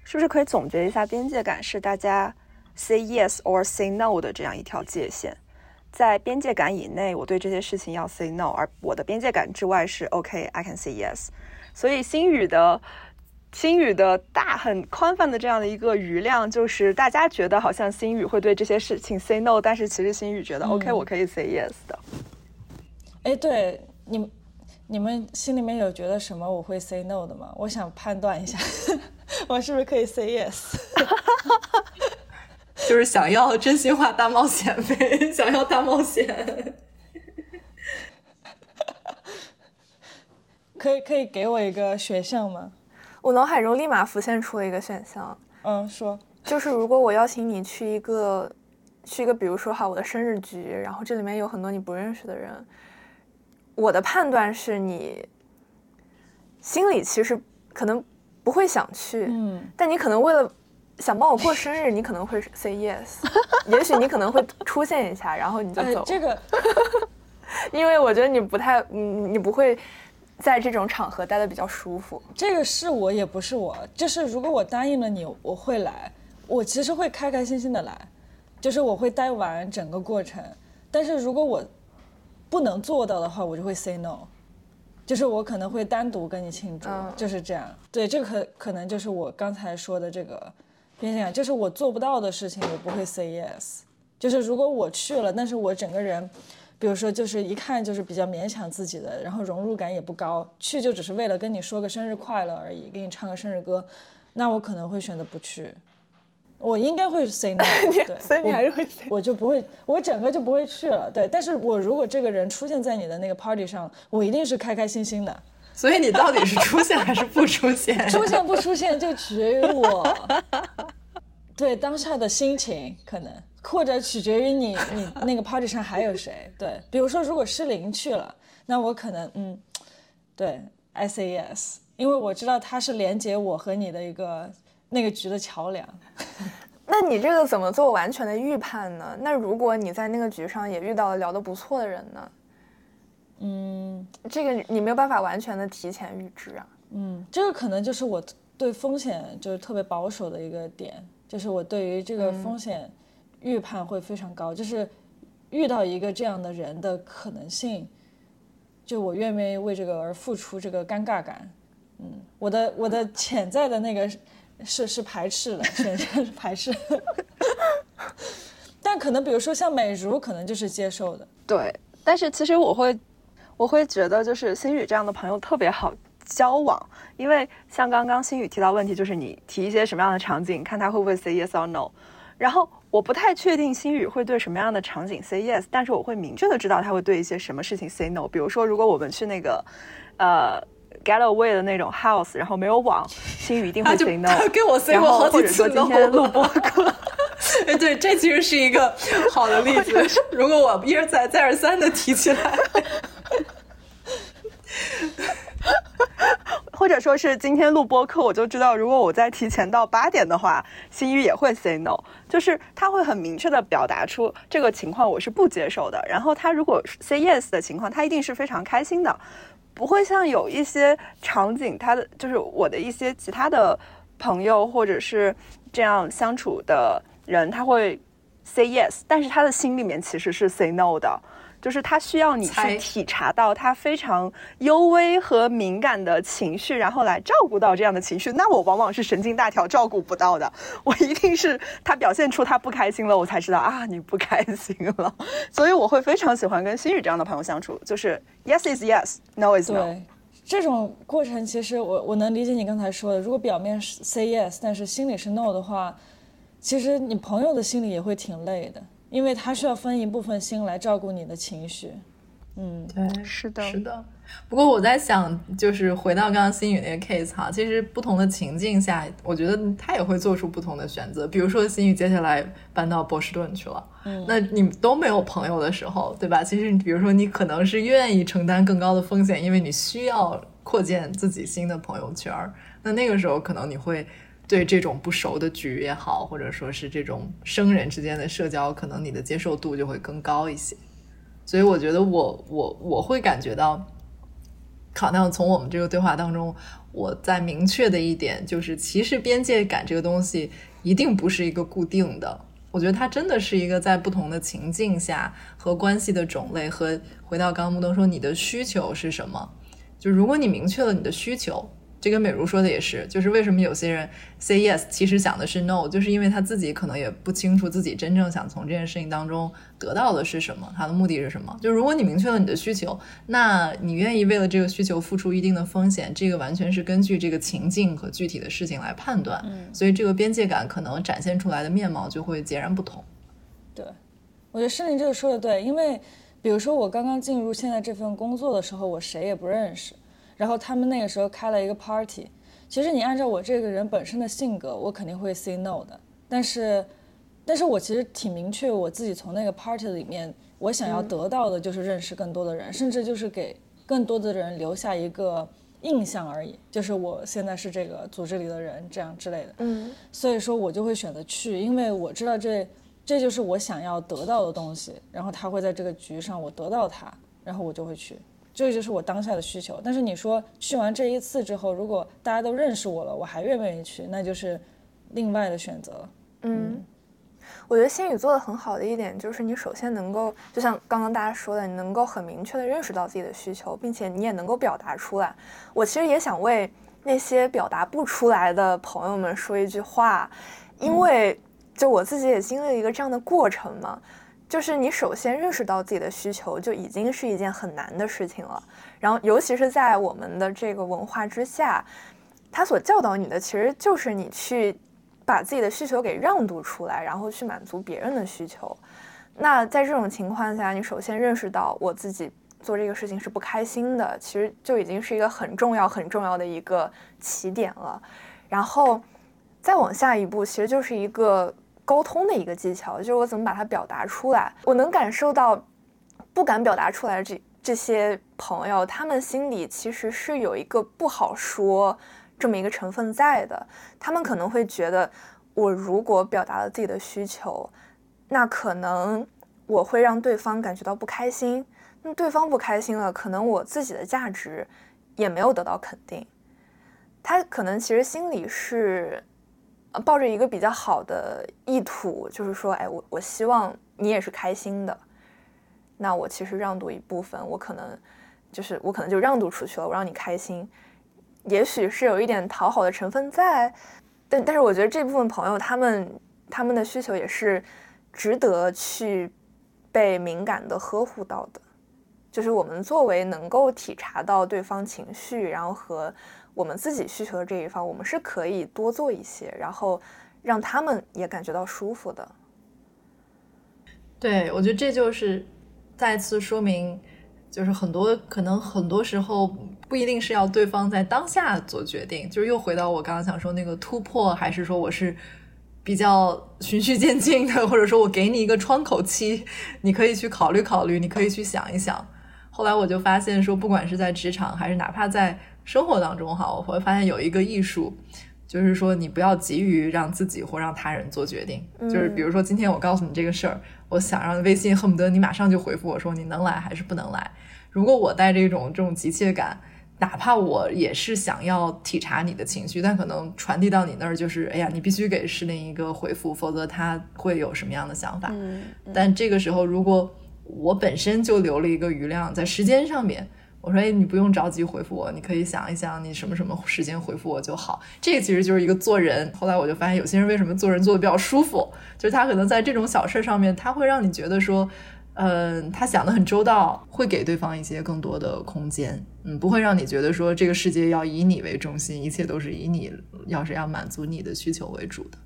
Speaker 4: 是不是可以总结一下，边界感是大家 say yes or say no 的这样一条界限，在边界感以内，我对这些事情要 say no，而我的边界感之外是 OK，I can say yes，所以心语的。心语的大很宽泛的这样的一个余量，就是大家觉得好像心语会对这些事情 say no，但是其实心语觉得 OK，我可以 say yes 的。
Speaker 2: 哎，对，你你们心里面有觉得什么我会 say no 的吗？我想判断一下，我是不是可以 say yes？
Speaker 3: 就是想要真心话大冒险呗，想要大冒险。
Speaker 2: 可以可以给我一个选项吗？
Speaker 1: 我脑海中立马浮现出了一个选项，
Speaker 2: 嗯，说，
Speaker 1: 就是如果我邀请你去一个，去一个，比如说哈，我的生日局，然后这里面有很多你不认识的人，我的判断是你心里其实可能不会想去，嗯，但你可能为了想帮我过生日，你可能会 say yes，也许你可能会出现一下，然后你就走，
Speaker 2: 这个，
Speaker 1: 因为我觉得你不太，你，你不会。在这种场合待的比较舒服，
Speaker 2: 这个是我也不是我，就是如果我答应了你，我会来，我其实会开开心心的来，就是我会待完整个过程。但是如果我不能做到的话，我就会 say no，就是我可能会单独跟你庆祝，就是这样。对，这个可可能就是我刚才说的这个边界感，就是我做不到的事情，我不会 say yes。就是如果我去了，但是我整个人。比如说，就是一看就是比较勉强自己的，然后融入感也不高，去就只是为了跟你说个生日快乐而已，给你唱个生日歌，那我可能会选择不去。我应该会 say no，对，
Speaker 1: 所以你还是会，
Speaker 2: 我就不会，我整个就不会去了。对，但是我如果这个人出现在你的那个 party 上，我一定是开开心心的。
Speaker 3: 所以你到底是出现还是不出现？
Speaker 2: 出现不出现就取决于我，对当下的心情可能。或者取决于你，你那个 party 上还有谁？对，比如说如果诗玲去了，那我可能嗯，对，I say yes，因为我知道他是连接我和你的一个那个局的桥梁。
Speaker 1: 那你这个怎么做完全的预判呢？那如果你在那个局上也遇到了聊得不错的人呢？
Speaker 2: 嗯，
Speaker 1: 这个你没有办法完全的提前预知啊。
Speaker 2: 嗯，这个可能就是我对风险就是特别保守的一个点，就是我对于这个风险。预判会非常高，就是遇到一个这样的人的可能性，就我愿不愿意为这个而付出这个尴尬感，嗯，我的我的潜在的那个是是排斥的，选项是排斥，但可能比如说像美如，可能就是接受的，
Speaker 4: 对，但是其实我会我会觉得就是心宇这样的朋友特别好交往，因为像刚刚新宇提到问题，就是你提一些什么样的场景，看他会不会 say yes or no。然后我不太确定心宇会对什么样的场景 say yes，但是我会明确的知道他会对一些什么事情 say no。比如说，如果我们去那个呃 getaway 的那种 house，然后没有网，心宇一定会 say no。
Speaker 3: 给我 say 过好几次
Speaker 4: 说今天录播课，
Speaker 3: 哎，对，这其实是一个好的例子。如果我一而再再而三的提起来。
Speaker 4: 或者说是今天录播课，我就知道，如果我再提前到八点的话，新宇也会 say no，就是他会很明确的表达出这个情况我是不接受的。然后他如果 say yes 的情况，他一定是非常开心的，不会像有一些场景，他的就是我的一些其他的朋友或者是这样相处的人，他会 say yes，但是他的心里面其实是 say no 的。就是他需要你去体察到他非常幽微和敏感的情绪，然后来照顾到这样的情绪。那我往往是神经大条，照顾不到的。我一定是他表现出他不开心了，我才知道啊，你不开心了。所以我会非常喜欢跟心宇这样的朋友相处，就是 yes is yes，no is no。
Speaker 2: 对，这种过程其实我我能理解你刚才说的，如果表面是 say yes，但是心里是 no 的话，其实你朋友的心里也会挺累的。因为他需要分一部分心来照顾你的情绪，
Speaker 3: 嗯，对，
Speaker 4: 是的，
Speaker 3: 是的。不过我在想，就是回到刚刚心宇那个 case 哈，其实不同的情境下，我觉得他也会做出不同的选择。比如说，心宇接下来搬到波士顿去了，嗯，那你都没有朋友的时候，对吧？其实，比如说你可能是愿意承担更高的风险，因为你需要扩建自己新的朋友圈儿。那那个时候，可能你会。对这种不熟的局也好，或者说是这种生人之间的社交，可能你的接受度就会更高一些。所以我觉得我我我会感觉到，好像从我们这个对话当中，我在明确的一点就是，其实边界感这个东西一定不是一个固定的。我觉得它真的是一个在不同的情境下和关系的种类和回到刚刚木东说你的需求是什么，就如果你明确了你的需求。这跟美如说的也是，就是为什么有些人 say yes，其实想的是 no，就是因为他自己可能也不清楚自己真正想从这件事情当中得到的是什么，他的目的是什么。就如果你明确了你的需求，那你愿意为了这个需求付出一定的风险，这个完全是根据这个情境和具体的事情来判断。嗯，所以这个边界感可能展现出来的面貌就会截然不同。
Speaker 2: 对，我觉得诗林这个说的对，因为比如说我刚刚进入现在这份工作的时候，我谁也不认识。然后他们那个时候开了一个 party，其实你按照我这个人本身的性格，我肯定会 say no 的。但是，但是我其实挺明确，我自己从那个 party 里面，我想要得到的就是认识更多的人，甚至就是给更多的人留下一个印象而已，就是我现在是这个组织里的人，这样之类的。嗯。所以说我就会选择去，因为我知道这这就是我想要得到的东西，然后他会在这个局上我得到他，然后我就会去。这就是我当下的需求，但是你说去完这一次之后，如果大家都认识我了，我还愿不愿意去，那就是另外的选择了。
Speaker 1: 嗯，我觉得心宇做的很好的一点就是，你首先能够，就像刚刚大家说的，你能够很明确的认识到自己的需求，并且你也能够表达出来。我其实也想为那些表达不出来的朋友们说一句话，因为就我自己也经历了一个这样的过程嘛。就是你首先认识到自己的需求，就已经是一件很难的事情了。然后，尤其是在我们的这个文化之下，他所教导你的其实就是你去把自己的需求给让渡出来，然后去满足别人的需求。那在这种情况下，你首先认识到我自己做这个事情是不开心的，其实就已经是一个很重要、很重要的一个起点了。然后再往下一步，其实就是一个。沟通的一个技巧，就是我怎么把它表达出来。我能感受到，不敢表达出来的这这些朋友，他们心里其实是有一个不好说这么一个成分在的。他们可能会觉得，我如果表达了自己的需求，那可能我会让对方感觉到不开心。那对方不开心了，可能我自己的价值也没有得到肯定。他可能其实心里是。抱着一个比较好的意图，就是说，哎，我我希望你也是开心的，那我其实让渡一部分，我可能就是我可能就让渡出去了，我让你开心，也许是有一点讨好的成分在，但但是我觉得这部分朋友他们他们的需求也是值得去被敏感的呵护到的，就是我们作为能够体察到对方情绪，然后和我们自己需求的这一方，我们是可以多做一些，然后让他们也感觉到舒服的。
Speaker 3: 对，我觉得这就是再次说明，就是很多可能很多时候不一定是要对方在当下做决定，就是又回到我刚刚想说那个突破，还是说我是比较循序渐进的，或者说我给你一个窗口期，你可以去考虑考虑，你可以去想一想。后来我就发现说，不管是在职场还是哪怕在生活当中哈，我会发现有一个艺术。就是说，你不要急于让自己或让他人做决定。就是比如说，今天我告诉你这个事儿，我想让微信恨不得你马上就回复我说你能来还是不能来。如果我带这种这种急切感，哪怕我也是想要体察你的情绪，但可能传递到你那儿就是，哎呀，你必须给失灵一个回复，否则他会有什么样的想法。但这个时候，如果我本身就留了一个余量在时间上面。我说，哎，你不用着急回复我，你可以想一想，你什么什么时间回复我就好。这个其实就是一个做人。后来我就发现，有些人为什么做人做的比较舒服，就是他可能在这种小事上面，他会让你觉得说，嗯，他想的很周到，会给对方一些更多的空间，嗯，不会让你觉得说这个世界要以你为中心，一切都是以你要是要满足你的需求为主的。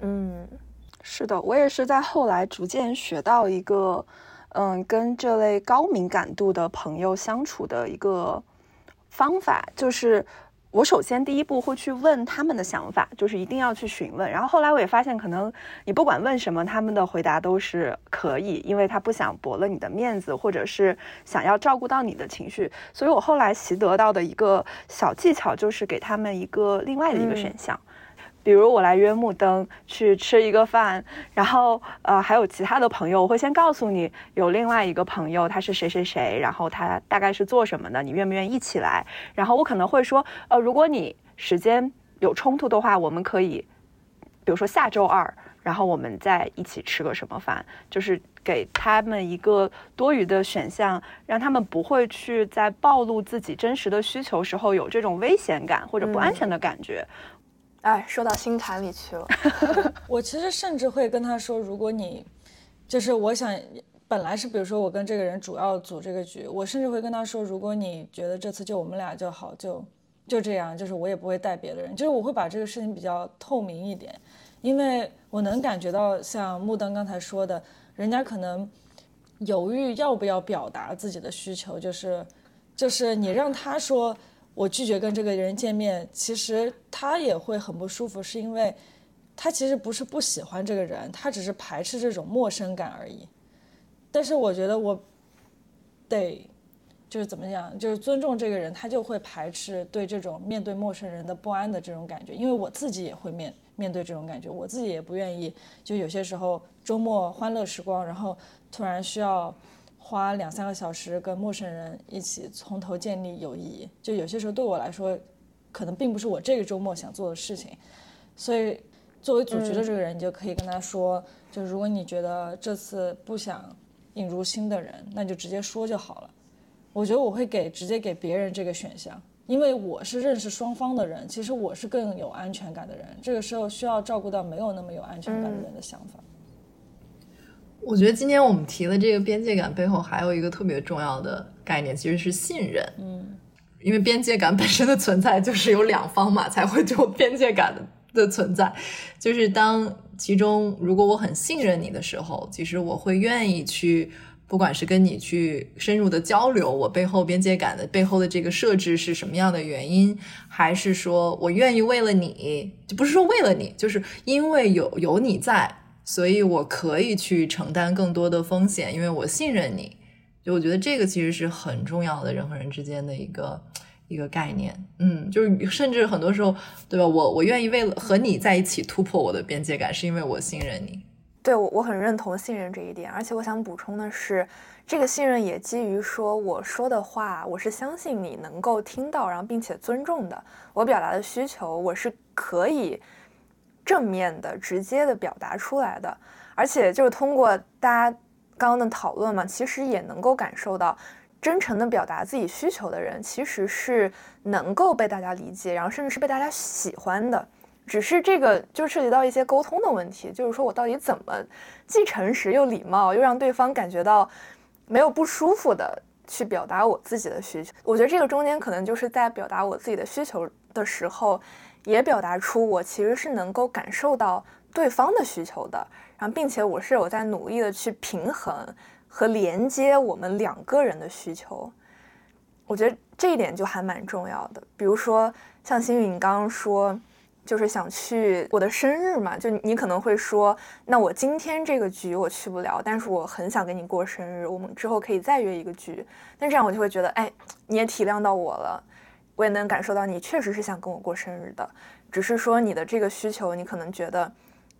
Speaker 4: 嗯，是的，我也是在后来逐渐学到一个。嗯，跟这类高敏感度的朋友相处的一个方法，就是我首先第一步会去问他们的想法，就是一定要去询问。然后后来我也发现，可能你不管问什么，他们的回答都是可以，因为他不想驳了你的面子，或者是想要照顾到你的情绪。所以我后来习得到的一个小技巧，就是给他们一个另外的一个选项。比如我来约木灯去吃一个饭，然后呃还有其他的朋友，我会先告诉你有另外一个朋友他是谁谁谁，然后他大概是做什么的，你愿不愿意一起来？然后我可能会说，呃如果你时间有冲突的话，我们可以，比如说下周二，然后我们再一起吃个什么饭，就是给他们一个多余的选项，让他们不会去在暴露自己真实的需求时候有这种危险感或者不安全的感觉。
Speaker 1: 哎，说到心坎里去了。
Speaker 2: 我其实甚至会跟他说，如果你就是我想，本来是比如说我跟这个人主要组这个局，我甚至会跟他说，如果你觉得这次就我们俩就好，就就这样，就是我也不会带别的人，就是我会把这个事情比较透明一点，因为我能感觉到像木灯刚才说的，人家可能犹豫要不要表达自己的需求，就是就是你让他说。我拒绝跟这个人见面，其实他也会很不舒服，是因为他其实不是不喜欢这个人，他只是排斥这种陌生感而已。但是我觉得我得就是怎么讲，就是尊重这个人，他就会排斥对这种面对陌生人的不安的这种感觉，因为我自己也会面面对这种感觉，我自己也不愿意，就有些时候周末欢乐时光，然后突然需要。花两三个小时跟陌生人一起从头建立友谊，就有些时候对我来说，可能并不是我这个周末想做的事情。所以，作为组局的这个人，你就可以跟他说，就如果你觉得这次不想引入新的人，那就直接说就好了。我觉得我会给直接给别人这个选项，因为我是认识双方的人，其实我是更有安全感的人。这个时候需要照顾到没有那么有安全感的人的想法。
Speaker 3: 我觉得今天我们提的这个边界感背后还有一个特别重要的概念，其实是信任。
Speaker 2: 嗯，
Speaker 3: 因为边界感本身的存在就是有两方嘛，才会有边界感的的存在。就是当其中如果我很信任你的时候，其实我会愿意去，不管是跟你去深入的交流，我背后边界感的背后的这个设置是什么样的原因，还是说我愿意为了你，就不是说为了你，就是因为有有你在。所以，我可以去承担更多的风险，因为我信任你。就我觉得这个其实是很重要的，人和人之间的一个一个概念。嗯，就是甚至很多时候，对吧？我我愿意为了和你在一起突破我的边界感，是因为我信任你。
Speaker 1: 对，我我很认同信任这一点。而且我想补充的是，这个信任也基于说，我说的话，我是相信你能够听到，然后并且尊重的。我表达的需求，我是可以。正面的、直接的表达出来的，而且就是通过大家刚刚的讨论嘛，其实也能够感受到，真诚的表达自己需求的人，其实是能够被大家理解，然后甚至是被大家喜欢的。只是这个就涉及到一些沟通的问题，就是说我到底怎么既诚实又礼貌，又让对方感觉到没有不舒服的去表达我自己的需求。我觉得这个中间可能就是在表达我自己的需求的时候，也表达出我其实是能够感受到对方的需求的，然后并且我是有在努力的去平衡和连接我们两个人的需求。我觉得这一点就还蛮重要的。比如说像星宇，你刚刚说。就是想去我的生日嘛，就你可能会说，那我今天这个局我去不了，但是我很想跟你过生日，我们之后可以再约一个局。那这样我就会觉得，哎，你也体谅到我了，我也能感受到你确实是想跟我过生日的，只是说你的这个需求，你可能觉得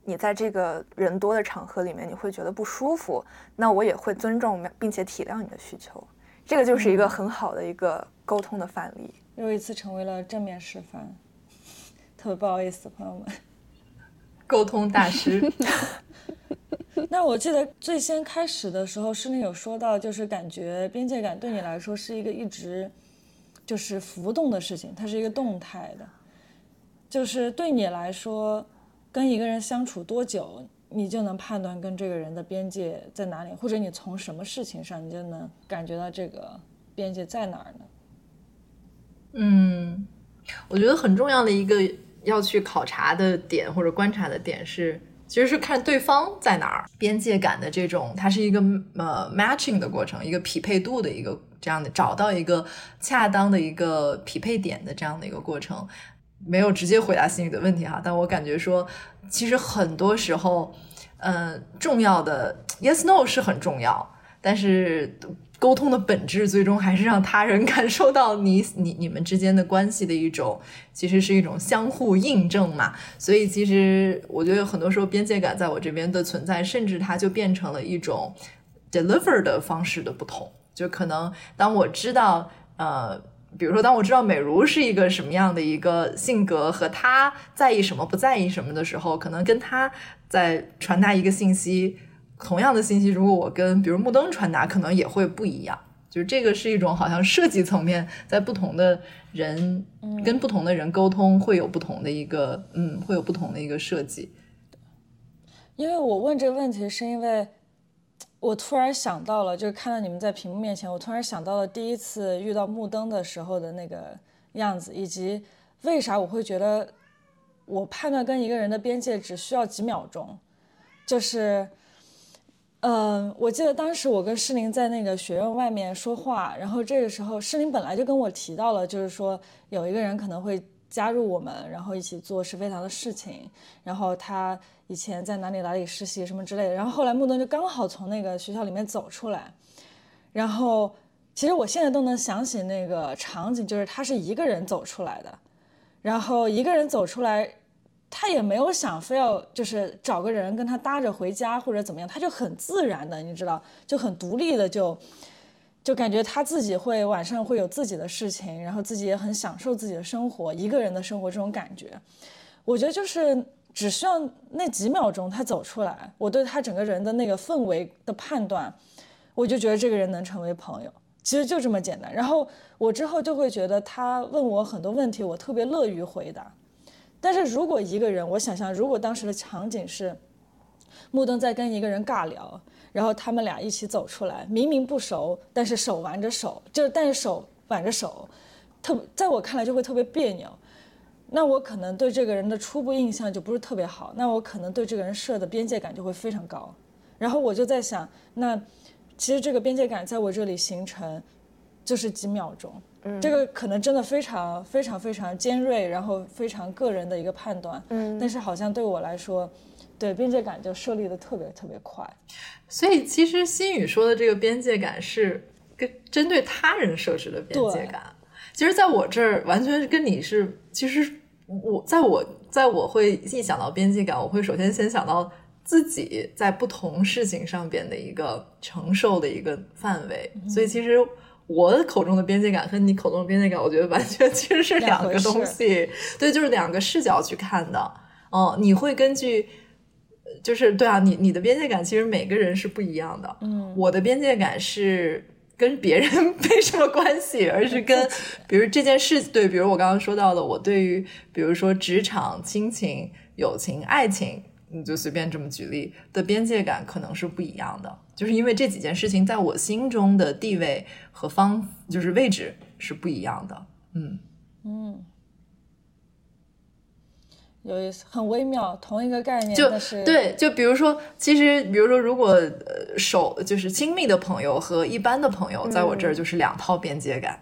Speaker 1: 你在这个人多的场合里面你会觉得不舒服，那我也会尊重并且体谅你的需求，这个就是一个很好的一个沟通的范例，
Speaker 2: 又一次成为了正面示范。特别不好意思，朋友们，
Speaker 3: 沟通大师。
Speaker 2: 那我记得最先开始的时候，诗林有说到，就是感觉边界感对你来说是一个一直就是浮动的事情，它是一个动态的。就是对你来说，跟一个人相处多久，你就能判断跟这个人的边界在哪里，或者你从什么事情上，你就能感觉到这个边界在哪儿呢？
Speaker 3: 嗯，我觉得很重要的一个。要去考察的点或者观察的点是，其实是看对方在哪儿，边界感的这种，它是一个呃 matching 的过程，一个匹配度的一个这样的找到一个恰当的一个匹配点的这样的一个过程。没有直接回答心宇的问题哈，但我感觉说，其实很多时候，嗯，重要的 yes no 是很重要，但是。沟通的本质，最终还是让他人感受到你、你、你们之间的关系的一种，其实是一种相互印证嘛。所以，其实我觉得很多时候边界感在我这边的存在，甚至它就变成了一种 deliver 的方式的不同。就可能当我知道，呃，比如说当我知道美如是一个什么样的一个性格，和他在意什么、不在意什么的时候，可能跟他在传达一个信息。同样的信息，如果我跟比如木灯传达，可能也会不一样。就是这个是一种好像设计层面，在不同的人跟不同的人沟通，会有不同的一个嗯，会有不同的一个设计。
Speaker 2: 因为我问这个问题，是因为我突然想到了，就是看到你们在屏幕面前，我突然想到了第一次遇到木灯的时候的那个样子，以及为啥我会觉得我判断跟一个人的边界只需要几秒钟，就是。嗯，我记得当时我跟诗林在那个学院外面说话，然后这个时候诗林本来就跟我提到了，就是说有一个人可能会加入我们，然后一起做石飞堂的事情，然后他以前在哪里哪里实习什么之类的，然后后来木登就刚好从那个学校里面走出来，然后其实我现在都能想起那个场景，就是他是一个人走出来的，然后一个人走出来。他也没有想非要就是找个人跟他搭着回家或者怎么样，他就很自然的，你知道，就很独立的，就就感觉他自己会晚上会有自己的事情，然后自己也很享受自己的生活，一个人的生活这种感觉。我觉得就是只需要那几秒钟他走出来，我对他整个人的那个氛围的判断，我就觉得这个人能成为朋友，其实就这么简单。然后我之后就会觉得他问我很多问题，我特别乐于回答。但是如果一个人，我想象，如果当时的场景是，木灯在跟一个人尬聊，然后他们俩一起走出来，明明不熟，但是手挽着手，就但是手挽着手，特在我看来就会特别别扭。那我可能对这个人的初步印象就不是特别好，那我可能对这个人设的边界感就会非常高。然后我就在想，那其实这个边界感在我这里形成，就是几秒钟。这个可能真的非常非常非常尖锐，然后非常个人的一个判断。嗯，但是好像对我来说，对边界感就设立的特别特别快。
Speaker 3: 所以其实心宇说的这个边界感是跟针对他人设置的边界感。其实在我这儿完全跟你是，其实我在我在我会一想到边界感，我会首先先想到自己在不同事情上边的一个承受的一个范围。所以其实。我口中的边界感和你口中的边界感，我觉得完全 其实是两个东西，对，就是两个视角去看的。哦，你会根据，就是对啊，你你的边界感其实每个人是不一样的。嗯，我的边界感是跟别人 没什么关系，而是跟，比如这件事，对，比如我刚刚说到的，我对于比如说职场、亲情、友情、爱情。你就随便这么举例的边界感可能是不一样的，就是因为这几件事情在我心中的地位和方就是位置是不一样的。嗯
Speaker 2: 嗯，有意思，很微妙，同一个概念，
Speaker 3: 就
Speaker 2: 是
Speaker 3: 对，就比如说，其实比如说，如果呃手就是亲密的朋友和一般的朋友，在我这儿就是两套边界感。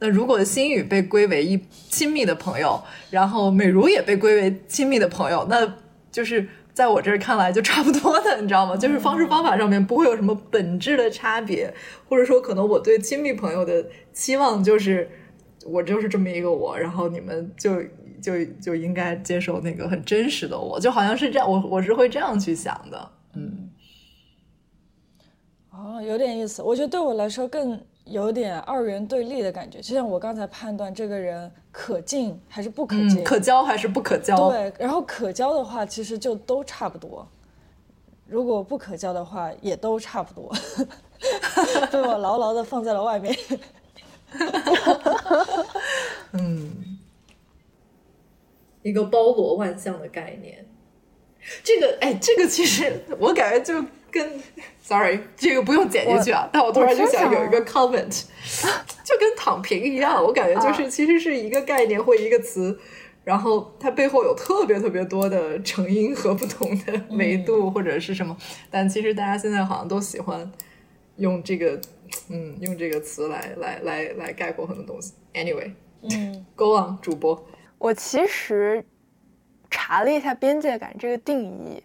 Speaker 3: 那如果心宇被归为一亲密的朋友，然后美如也被归为亲密的朋友，那就是在我这儿看来就差不多的，你知道吗？就是方式方法上面不会有什么本质的差别，或者说可能我对亲密朋友的期望就是我就是这么一个我，然后你们就就就应该接受那个很真实的我，就好像是这样，我我是会这样去想的，嗯。
Speaker 2: 哦，有点意思。我觉得对我来说更有点二元对立的感觉，就像我刚才判断这个人可敬还是不可敬，
Speaker 3: 嗯，可交还是不可交？
Speaker 2: 对，然后可交的话，其实就都差不多；如果不可交的话，也都差不多。被我牢牢的放在了外面。
Speaker 3: 嗯，一个包罗万象的概念。这个，哎，这个其实我感觉就跟，sorry，这个不用剪进去啊。但我突然就想有一个 comment，就跟躺平一样，我感觉就是其实是一个概念或一个词，然后它背后有特别特别多的成因和不同的维度或者是什么，但其实大家现在好像都喜欢用这个，嗯，用这个词来来来来概括很多东西。Anyway，
Speaker 2: 嗯，
Speaker 3: Go on，主播。
Speaker 1: 我其实查了一下边界感这个定义，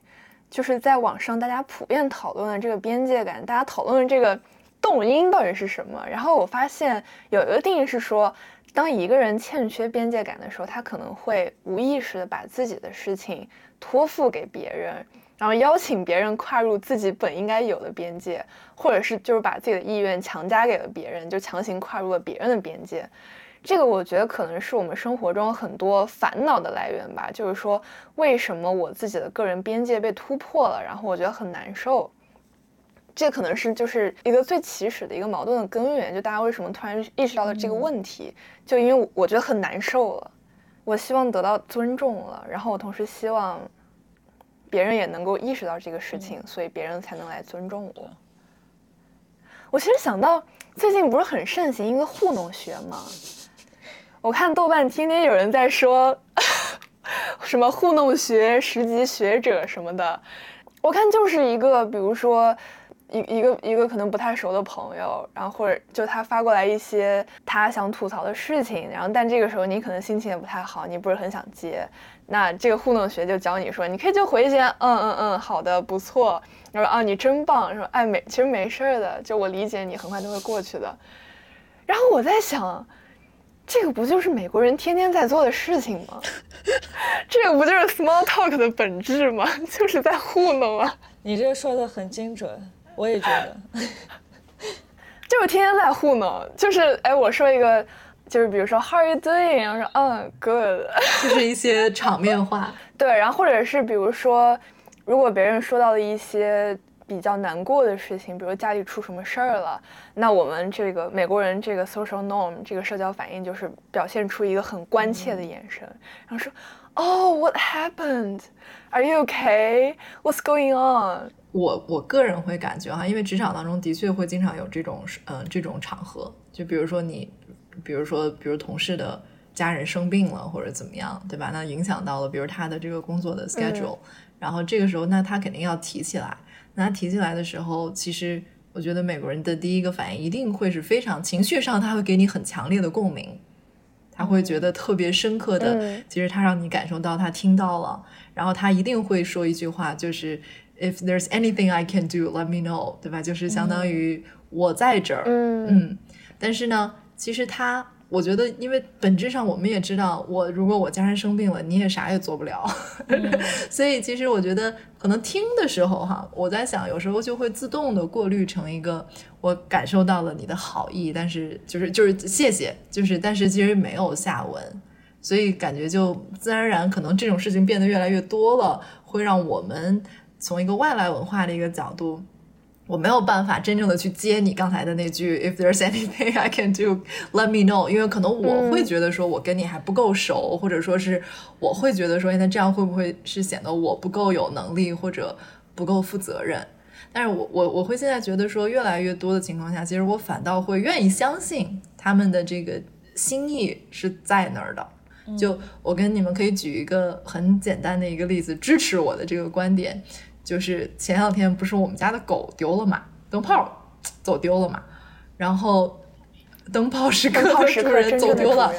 Speaker 1: 就是在网上大家普遍讨论的这个边界感，大家讨论的这个动因到底是什么？然后我发现有一个定义是说，当一个人欠缺边界感的时候，他可能会无意识的把自己的事情托付给别人，然后邀请别人跨入自己本应该有的边界，或者是就是把自己的意愿强加给了别人，就强行跨入了别人的边界。这个我觉得可能是我们生活中很多烦恼的来源吧，就是说为什么我自己的个人边界被突破了，然后我觉得很难受。这可能是就是一个最起始的一个矛盾的根源，就大家为什么突然意识到了这个问题，就因为我觉得很难受了，我希望得到尊重了，然后我同时希望别人也能够意识到这个事情，所以别人才能来尊重我。我其实想到最近不是很盛行一个糊弄学吗？我看豆瓣天天有人在说 什么糊弄学、十级学者什么的，我看就是一个，比如说一一个一个可能不太熟的朋友，然后或者就他发过来一些他想吐槽的事情，然后但这个时候你可能心情也不太好，你不是很想接，那这个糊弄学就教你说，你可以就回一些嗯嗯嗯，好的，不错，他说啊你真棒，说哎没其实没事儿的，就我理解你，很快就会过去的。然后我在想。这个不就是美国人天天在做的事情吗？这个不就是 small talk 的本质吗？就是在糊弄啊！
Speaker 2: 你这个说的很精准，我也觉得，
Speaker 1: 就是天天在糊弄。就是哎，我说一个，就是比如说 How are you doing？然后说嗯 good，
Speaker 3: 就是一些场面话。
Speaker 1: 对，然后或者是比如说，如果别人说到了一些。比较难过的事情，比如家里出什么事儿了，那我们这个美国人这个 social norm 这个社交反应就是表现出一个很关切的眼神，然后说，Oh, what happened? Are you okay? What's going on?
Speaker 3: 我我个人会感觉哈，因为职场当中的确会经常有这种嗯这种场合，就比如说你，比如说比如同事的家人生病了或者怎么样，对吧？那影响到了比如他的这个工作的 schedule，、然后这个时候那他肯定要提起来。那他提起来的时候，其实我觉得美国人的第一个反应一定会是非常情绪上，他会给你很强烈的共鸣，他会觉得特别深刻的，
Speaker 1: 嗯。
Speaker 3: 其实他让你感受到他听到了，然后他一定会说一句话，就是 If there's anything I can do, let me know，对吧？就是相当于我在这儿，
Speaker 1: 嗯。
Speaker 3: 嗯，但是呢，其实他，我觉得，因为本质上我们也知道，我如果我家人生病了，你也啥也做不了，所以其实我觉得，可能听的时候哈，我在想，有时候就会自动的过滤成一个，我感受到了你的好意，但是就是就是谢谢，就是但是其实没有下文，所以感觉就自然而然，可能这种事情变得越来越多了，会让我们从一个外来文化的一个角度。我没有办法真正的去接你刚才的那句 "If there's anything I can do, let me know"，因为可能我会觉得说我跟你还不够熟，或者说是我会觉得说，那这样会不会是显得我不够有能力或者不够负责任？但是我我我会现在觉得说，越来越多的情况下，其实我反倒会愿意相信他们的这个心意是在那儿的。就我跟你们可以举一个很简单的一个例子，支持我的这个观点。就是前两天不是我们家的狗丢了嘛，灯泡走丢了嘛，然后灯泡是客的主人走丢了，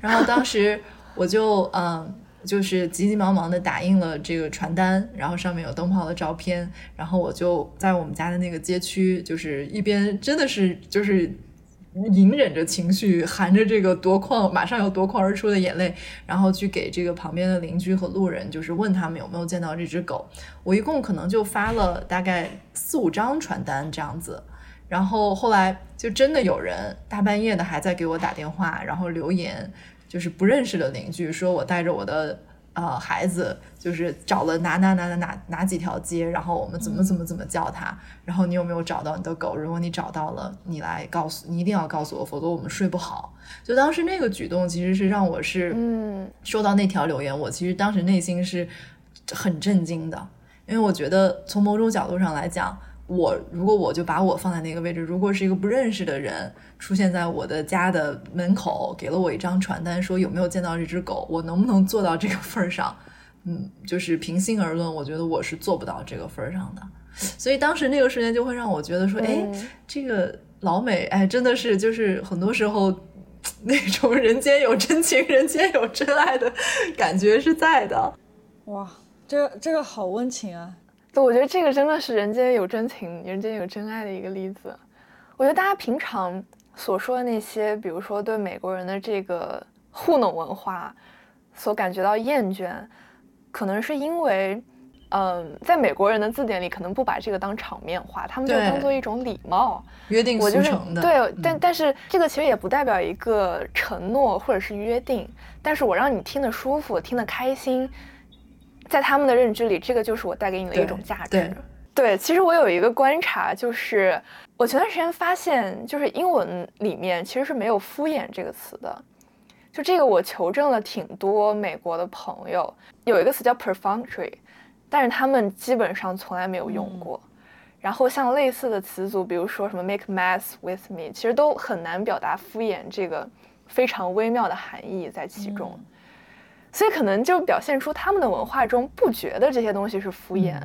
Speaker 3: 然后当时我就嗯，就是急急忙忙的打印了这个传单，然后上面有灯泡的照片，然后我就在我们家的那个街区，就是一边真的是就是。隐忍着情绪，含着这个夺眶马上要夺眶而出的眼泪，然后去给这个旁边的邻居和路人，就是问他们有没有见到这只狗。我一共可能就发了大概四五张传单这样子，然后后来就真的有人大半夜的还在给我打电话，然后留言，就是不认识的邻居说我带着我的。呃，孩子就是找了哪哪哪哪哪哪几条街，然后我们怎么怎么怎么叫他，然后你有没有找到你的狗？如果你找到了，你来告诉你一定要告诉我，否则我们睡不好。就当时那个举动，其实是让我是嗯，收到那条留言，我其实当时内心是很震惊的，因为我觉得从某种角度上来讲。我如果我就把我放在那个位置，如果是一个不认识的人出现在我的家的门口，给了我一张传单，说有没有见到这只狗，我能不能做到这个份儿上？嗯，就是平心而论，我觉得我是做不到这个份儿上的。所以当时那个瞬间就会让我觉得说，哎，这个老美，哎，真的是就是很多时候 那种人间有真情，人间有真爱的感觉是在的。
Speaker 2: 哇，这这个好温情啊！
Speaker 1: 对，我觉得这个真的是人间有真情、人间有真爱的一个例子。我觉得大家平常所说的那些，比如说对美国人的这个糊弄文化所感觉到厌倦，可能是因为，嗯，在美国人的字典里，可能不把这个当场面话，他们就当做一种礼貌、
Speaker 3: 约定俗成的。
Speaker 1: 对，但但是这个其实也不代表一个承诺或者是约定，但是我让你听得舒服、听得开心。在他们的认知里，这个就是我带给你的一种价值。对，其实我有一个观察，就是我前段时间发现，就是英文里面其实是没有“敷衍”这个词的。就这个，我求证了挺多美国的朋友，有一个词叫 “perfunctory”，但是他们基本上从来没有用过。然后像类似的词组，比如说什么 “make mess with me”，其实都很难表达敷衍这个非常微妙的含义在其中。所以可能就表现出他们的文化中不觉得这些东西是敷衍，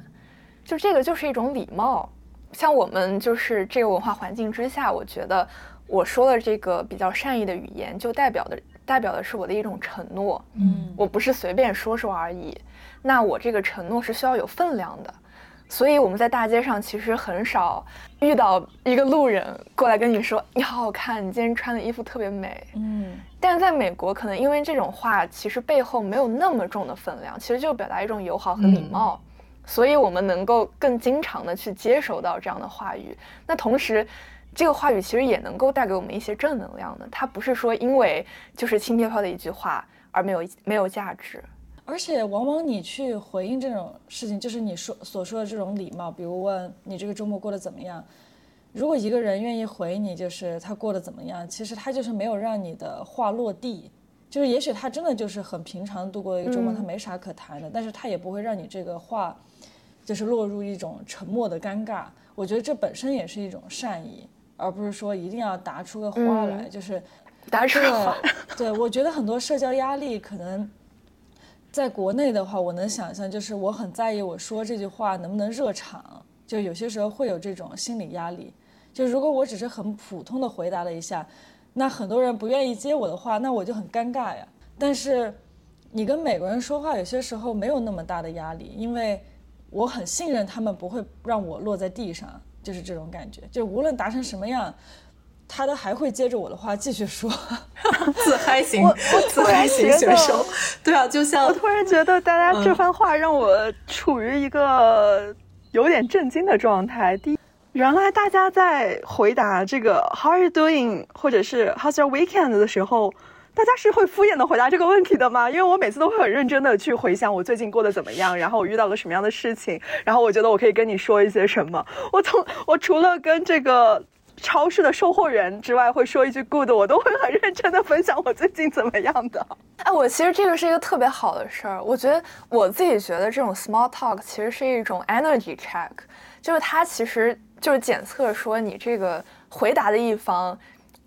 Speaker 1: 就这个就是一种礼貌。像我们就是这个文化环境之下，我觉得我说了这个比较善意的语言，就代表的代表的是我的一种承诺。嗯，我不是随便说说而已。那我这个承诺是需要有分量的。所以我们在大街上其实很少遇到一个路人过来跟你说你好好看，你今天穿的衣服特别美。嗯。但是在美国，可能因为这种话其实背后没有那么重的分量，其实就表达一种友好和礼貌，所以我们能够更经常的去接收到这样的话语。那同时，这个话语其实也能够带给我们一些正能量的，它不是说因为就是轻飘飘的一句话而没有没有价值。
Speaker 2: 而且往往你去回应这种事情，就是你说所说的这种礼貌，比如问你这个周末过得怎么样。如果一个人愿意回你，就是他过得怎么样，其实他就是没有让你的话落地，就是也许他真的就是很平常度过一个周末，他没啥可谈的，但是他也不会让你这个话，就是落入一种沉默的尴尬。我觉得这本身也是一种善意，而不是说一定要答出个话来，就是
Speaker 1: 答出话。
Speaker 2: 对，我觉得很多社交压力可能在国内的话，我能想象，就是我很在意我说这句话能不能热场，就有些时候会有这种心理压力。就如果我只是很普通的回答了一下，那很多人不愿意接我的话，那我就很尴尬呀。但是，你跟美国人说话有些时候没有那么大的压力，因为我很信任他们不会让我落在地上，就是这种感觉。就无论答成什么样，他都还会接着我的话继续说，
Speaker 3: 自嗨型，自
Speaker 4: 嗨
Speaker 3: 型选手。对啊，就像
Speaker 4: 我突然觉得大家这番话让我处于一个有点震惊的状态。第一。原来大家在回答这个 How are you doing，或者是 How's your weekend 的时候，大家是会敷衍的回答这个问题的吗？因为我每次都会很认真的去回想我最近过得怎么样，然后我遇到了什么样的事情，然后我觉得我可以跟你说一些什么。我从我除了跟这个超市的售货员之外，会说一句 good，我都会很认真的分享我最近怎么样的。
Speaker 1: 哎，我其实这个是一个特别好的事儿。我觉得我自己觉得这种 small talk 其实是一种 energy check，就是它其实就是检测说你这个回答的一方。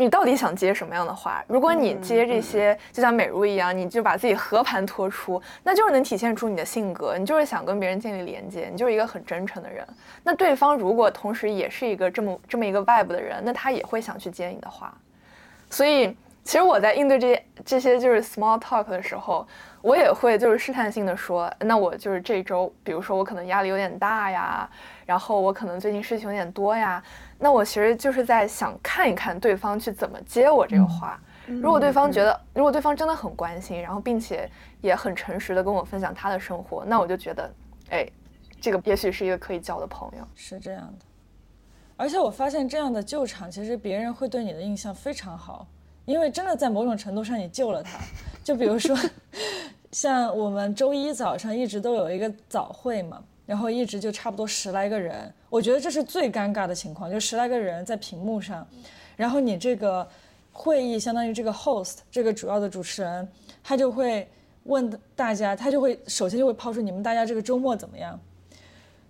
Speaker 1: 你到底想接什么样的话？如果你接这些，就像美如一样，你就把自己和盘托出，那就是能体现出你的性格，你就是想跟别人建立连接，你就是一个很真诚的人。那对方如果同时也是一个这么这么一个外部的人，那他也会想去接你的话。所以，其实我在应对这些这些就是 small talk 的时候，我也会就是试探性的说，那我就是这周，比如说我可能压力有点大呀，然后我可能最近事情有点多呀。那我其实就是在想看一看对方去怎么接我这个话。如果对方觉得，如果对方真的很关心，然后并且也很诚实的跟我分享他的生活，那我就觉得，哎，这个也许是一个可以交的朋友。
Speaker 2: 是这样的，而且我发现这样的救场，其实别人会对你的印象非常好，因为真的在某种程度上你救了他。就比如说，像我们周一早上一直都有一个早会嘛。然后一直就差不多十来个人，我觉得这是最尴尬的情况，就十来个人在屏幕上，然后你这个会议相当于这个 host 这个主要的主持人，他就会问大家，他就会首先就会抛出你们大家这个周末怎么样，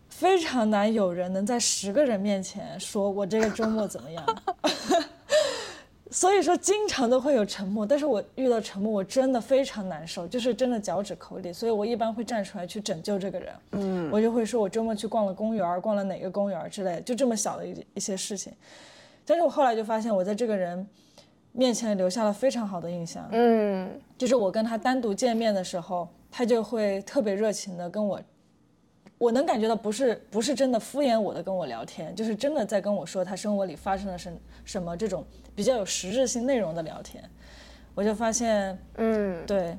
Speaker 2: 非常难有人能在十个人面前说我这个周末怎么样。所以说，经常都会有沉默，但是我遇到沉默，我真的非常难受，就是真的脚趾抠地，所以我一般会站出来去拯救这个人。嗯，我就会说，我周末去逛了公园，逛了哪个公园之类，就这么小的一一些事情。但是我后来就发现，我在这个人面前留下了非常好的印象。嗯，就是我跟他单独见面的时候，他就会特别热情的跟我。我能感觉到不是不是真的敷衍我的跟我聊天，就是真的在跟我说他生活里发生了什什么这种比较有实质性内容的聊天，我就发现，嗯，对，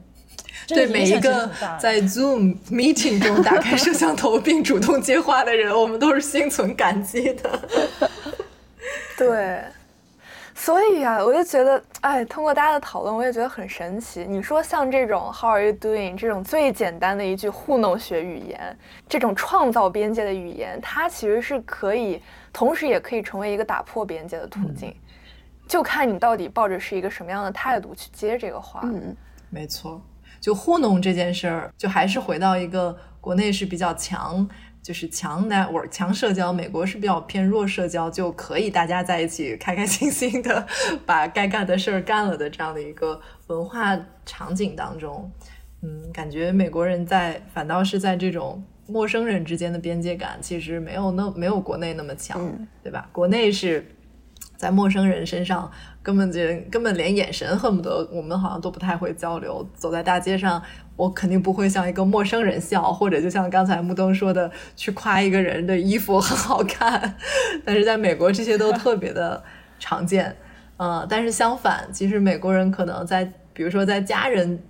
Speaker 3: 对每一个在 Zoom meeting 中打开摄像头并主动接话的人，我们都是心存感激的，
Speaker 1: 对。所以啊，我就觉得，哎，通过大家的讨论，我也觉得很神奇。你说像这种 “How are you doing” 这种最简单的一句糊弄学语言，这种创造边界的语言，它其实是可以，同时也可以成为一个打破边界的途径。就看你到底抱着是一个什么样的态度去接这个话。
Speaker 3: 嗯，没错，就糊弄这件事儿，就还是回到一个国内是比较强。就是强 network 强社交，美国是比较偏弱社交，就可以大家在一起开开心心的 把该干的事儿干了的这样的一个文化场景当中，嗯，感觉美国人在反倒是在这种陌生人之间的边界感其实没有那没有国内那么强，对吧？国内是在陌生人身上根本就根本连眼神恨不得我们好像都不太会交流，走在大街上。我肯定不会像一个陌生人笑，或者就像刚才木东说的，去夸一个人的衣服很好看。但是在美国，这些都 特别的常见。嗯，但是相反，其实美国人可能在，比如说在家人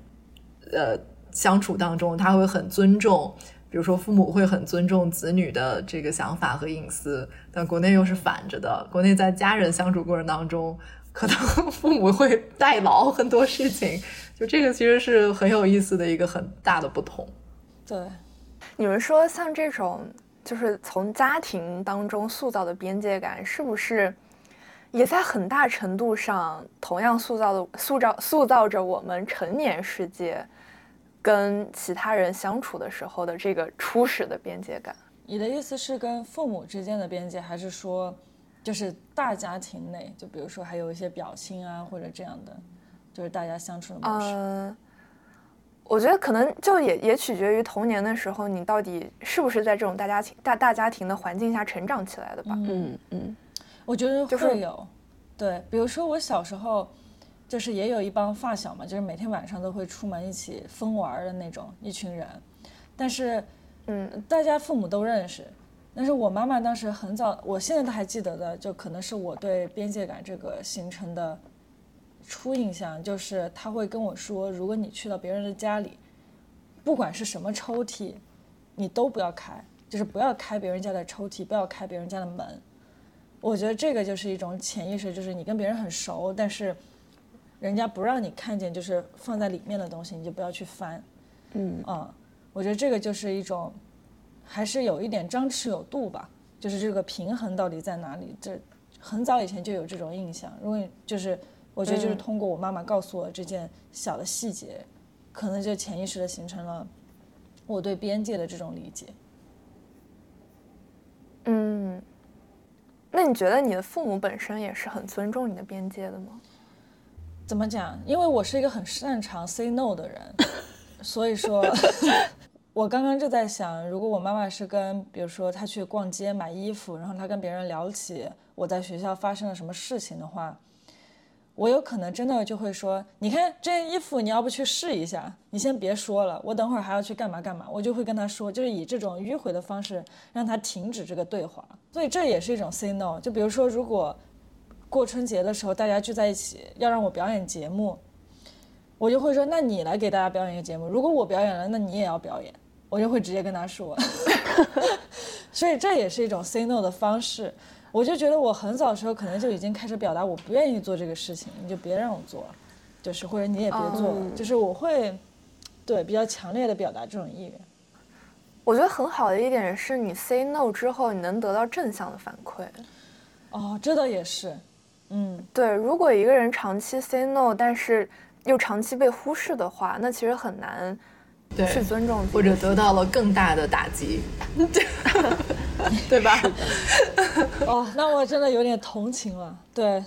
Speaker 3: 呃相处当中，他会很尊重，比如说父母会很尊重子女的这个想法和隐私。但国内又是反着的，国内在家人相处过程当中。可能父母会代劳很多事情，就这个其实是很有意思的一个很大的不同。
Speaker 2: 对，
Speaker 1: 你们说像这种就是从家庭当中塑造的边界感，是不是也在很大程度上同样塑造的塑造塑造着我们成年世界跟其他人相处的时候的这个初始的边界感？
Speaker 2: 你的意思是跟父母之间的边界，还是说？就是大家庭内，就比如说还有一些表亲啊，或者这样的，就是大家相处的模式。
Speaker 1: 嗯，我觉得可能就也也取决于童年的时候，你到底是不是在这种大家庭大大家庭的环境下成长起来的吧？
Speaker 2: 嗯嗯，我觉得会有。对，比如说我小时候，就是也有一帮发小嘛，就是每天晚上都会出门一起疯玩的那种一群人，但是，嗯，大家父母都认识。但是我妈妈当时很早，我现在都还记得的，就可能是我对边界感这个形成的初印象，就是她会跟我说，如果你去到别人的家里，不管是什么抽屉，你都不要开，就是不要开别人家的抽屉，不要开别人家的门。我觉得这个就是一种潜意识，就是你跟别人很熟，但是人家不让你看见，就是放在里面的东西，你就不要去翻。
Speaker 4: 嗯
Speaker 2: 啊，我觉得这个就是一种，还是有一点张弛有度吧，就是这个平衡到底在哪里？这很早以前就有这种印象。如果你就是，我觉得就是通过我妈妈告诉我这件小的细节，可能就潜意识的形成了我对边界的这种理解。
Speaker 1: 嗯，那你觉得你的父母本身也是很尊重你的边界的吗？
Speaker 2: 怎么讲？因为我是一个很擅长 say no 的人，所以说，我刚刚就在想，如果我妈妈是跟，比如说她去逛街买衣服，然后她跟别人聊起我在学校发生了什么事情的话，我有可能真的就会说，你看这件衣服，你要不去试一下？你先别说了，我等会儿还要去干嘛干嘛，我就会跟她说，就是以这种迂回的方式让她停止这个对话。所以这也是一种 say no。就比如说，如果过春节的时候，大家聚在一起要让我表演节目，我就会说：“那你来给大家表演一个节目。如果我表演了，那你也要表演。”我就会直接跟他说。所以这也是一种 say no 的方式。我就觉得我很早的时候可能就已经开始表达我不愿意做这个事情，你就别让我做，就是或者你也别做，就是我会对比较强烈的表达这种意愿。
Speaker 1: 我觉得很好的一点是你 say no 之后，你能得到正向的反馈。
Speaker 2: 哦，这倒也是。嗯，
Speaker 1: 对，如果一个人长期 say no，但是又长期被忽视的话，那其实很难去尊重，
Speaker 3: 或者得到了更大的打击，对吧？
Speaker 2: 哦，那我真的有点同情了。对，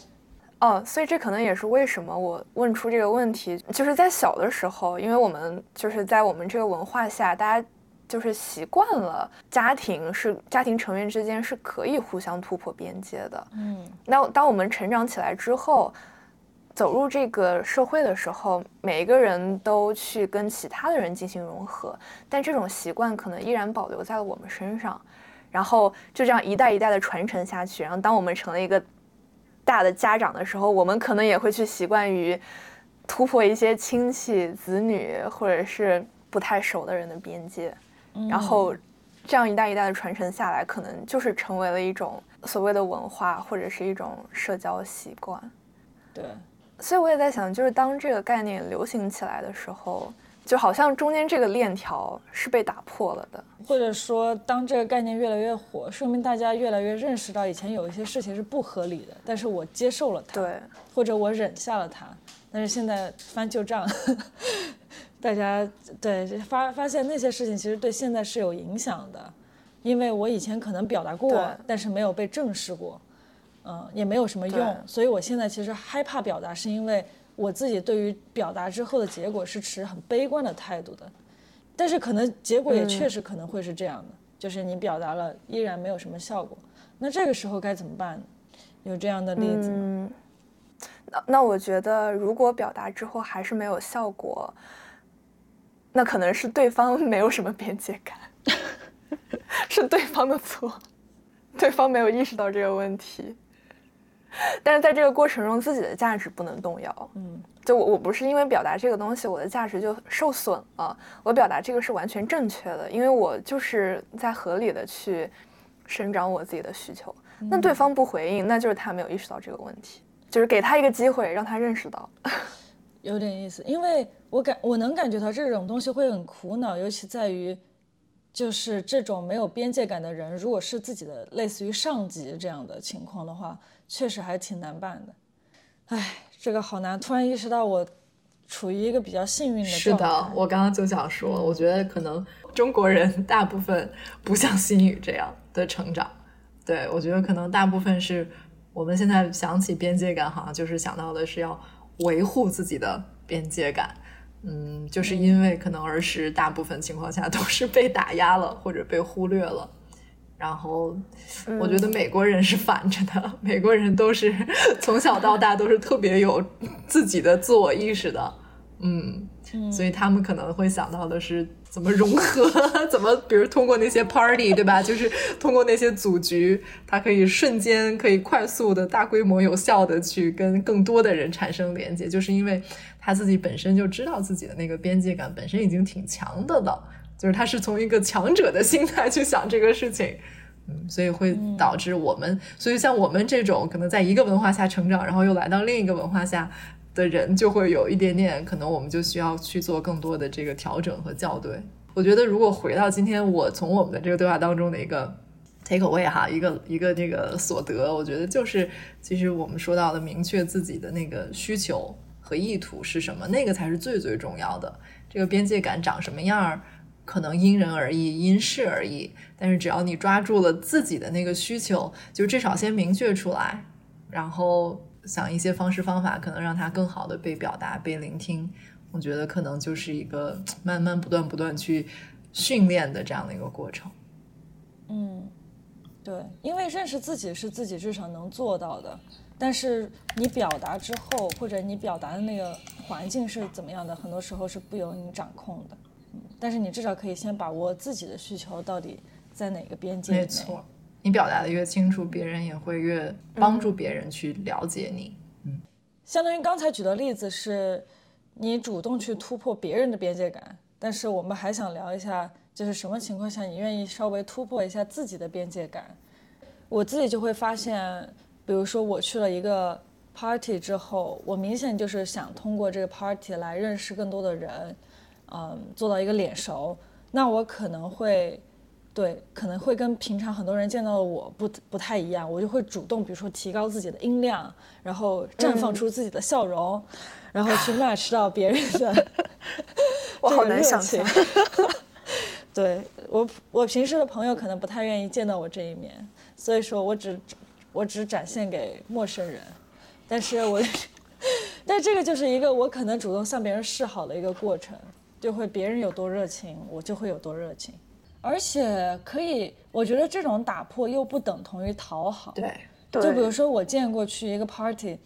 Speaker 1: 哦，所以这可能也是为什么我问出这个问题，就是在小的时候，因为我们就是在我们这个文化下，大家就是习惯了家庭是家庭成员之间是可以互相突破边界的。
Speaker 2: 嗯，
Speaker 1: 那当我们成长起来之后，走入这个社会的时候，每一个人都去跟其他的人进行融合，但这种习惯可能依然保留在了我们身上，然后就这样一代一代的传承下去。然后当我们成了一个大的家长的时候，我们可能也会去习惯于突破一些亲戚、子女或者是不太熟的人的边界，然后这样一代一代的传承下来，可能就是成为了一种所谓的文化或者是一种社交习惯。
Speaker 2: 对。
Speaker 1: 所以我也在想，就是当这个概念流行起来的时候，就好像中间这个链条是被打破了的，
Speaker 2: 或者说，当这个概念越来越火，说明大家越来越认识到以前有一些事情是不合理的，但是我接受了它，
Speaker 1: 对，
Speaker 2: 或者我忍下了它，但是现在翻旧账，大家对发发现那些事情其实对现在是有影响的，因为我以前可能表达过，但是没有被正视过。嗯，也没有什么用，所以我现在其实害怕表达，是因为我自己对于表达之后的结果是持很悲观的态度的，但是可能结果也确实可能会是这样的，就是你表达了依然没有什么效果，那这个时候该怎么办呢？有这样的例子
Speaker 1: 吗？那那我觉得，如果表达之后还是没有效果，那可能是对方没有什么边界感，是对方的错，对方没有意识到这个问题。但是在这个过程中，自己的价值不能动摇。
Speaker 2: 嗯，
Speaker 1: 就我我不是因为表达这个东西，我的价值就受损了。我表达这个是完全正确的，因为我就是在合理的去生长我自己的需求。那对方不回应，那就是他没有意识到这个问题，就是给他一个机会，让他认识到。
Speaker 2: 有点意思，因为我感我能感觉到这种东西会很苦恼，尤其在于，就是这种没有边界感的人，如果是自己的类似于上级这样的情况的话。确实还挺难办的，哎，这个好难。突然意识到我处于一个比较幸运的
Speaker 3: 是的，我刚刚就想说，我觉得可能中国人 大部分不像心宇这样的成长。对我觉得可能大部分是我们现在想起边界感，好像就是想到的是要维护自己的边界感。嗯，就是因为可能儿时大部分情况下都是被打压了或者被忽略了。然后，我觉得美国人是反着的，美国人都是从小到大都是特别有自己的自我意识的，嗯，所以他们可能会想到的是怎么融合，怎么比如通过那些 party，对吧？就是通过那些组局，他可以瞬间可以快速的大规模有效的去跟更多的人产生连接，就是因为他自己本身就知道自己的那个边界感本身已经挺强的了。就是他是从一个强者的心态去想这个事情，嗯，所以会导致我们，所以像我们这种可能在一个文化下成长，然后又来到另一个文化下，的人就会有一点点，可能我们就需要去做更多的这个调整和校对。我觉得如果回到今天，我从我们的这个对话当中的一个 take away 哈，一个一个这个所得，我觉得就是其实我们说到的明确自己的那个需求和意图是什么，那个才是最最重要的。这个边界感长什么样儿，可能因人而异，因事而异。但是只要你抓住了自己的那个需求，就至少先明确出来，然后想一些方式方法，可能让它更好的被表达、被聆听。我觉得可能就是一个慢慢不断不断去训练的这样的一个过程。
Speaker 2: 嗯，对，因为认识自己是自己至少能做到的，但是你表达之后，或者你表达的那个环境是怎么样的，很多时候是不由你掌控的。嗯，但是你至少可以先把握自己的需求到底在哪个边界
Speaker 3: 没错，你表达的越清楚，别人也会越帮助别人去了解你。嗯，
Speaker 2: 相当于刚才举的例子是。你主动去突破别人的边界感，但是我们还想聊一下，就是什么情况下你愿意稍微突破一下自己的边界感？我自己就会发现，比如说我去了一个 party 之后，我明显就是想通过这个 party 来认识更多的人，嗯，做到一个脸熟。那我可能会，对，可能会跟平常很多人见到的我不不太一样，我就会主动，比如说提高自己的音量，然后绽放出自己的笑容。然后去 match 到别人的，
Speaker 1: 我好难想象。
Speaker 2: 对我，我平时的朋友可能不太愿意见到我这一面，所以说我只我只展现给陌生人。但是我，但这个就是一个我可能主动向别人示好的一个过程，就会别人有多热情，我就会有多热情。而且可以，我觉得这种打破又不等同于讨好。
Speaker 3: 对，
Speaker 2: 就比如说我见过去一个 party。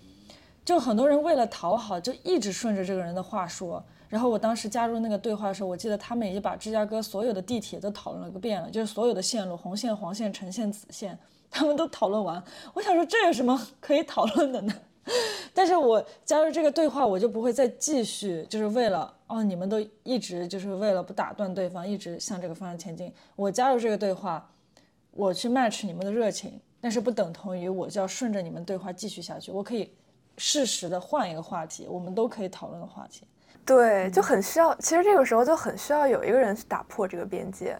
Speaker 2: 就很多人为了讨好，就一直顺着这个人的话说。然后我当时加入那个对话的时候，我记得他们已经把芝加哥所有的地铁都讨论了个遍了，就是所有的线路，红线、黄线、橙线、紫线，他们都讨论完。我想说，这有什么可以讨论的呢？但是我加入这个对话，我就不会再继续，就是为了哦，你们都一直就是为了不打断对方，一直向这个方向前进。我加入这个对话，我去 match 你们的热情，但是不等同于我就要顺着你们对话继续下去。我可以。适时的换一个话题，我们都可以讨论的话题。
Speaker 1: 对，就很需要。其实这个时候就很需要有一个人去打破这个边界。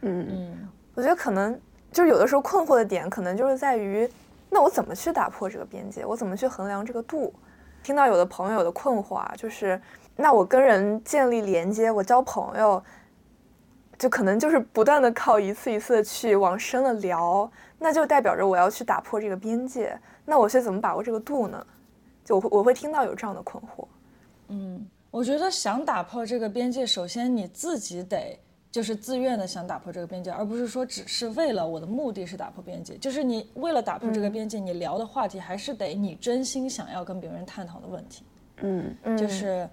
Speaker 2: 嗯嗯，
Speaker 1: 我觉得可能就是有的时候困惑的点，可能就是在于，那我怎么去打破这个边界？我怎么去衡量这个度？听到有的朋友的困惑啊，就是那我跟人建立连接，我交朋友，就可能就是不断的靠一次一次的去往深了聊，那就代表着我要去打破这个边界。那我是怎么把握这个度呢？就我会听到有这样的困惑，
Speaker 2: 嗯，我觉得想打破这个边界，首先你自己得就是自愿的想打破这个边界，而不是说只是为了我的目的是打破边界，就是你为了打破这个边界，你聊的话题还是得你真心想要跟别人探讨的问题，
Speaker 1: 嗯，
Speaker 2: 就是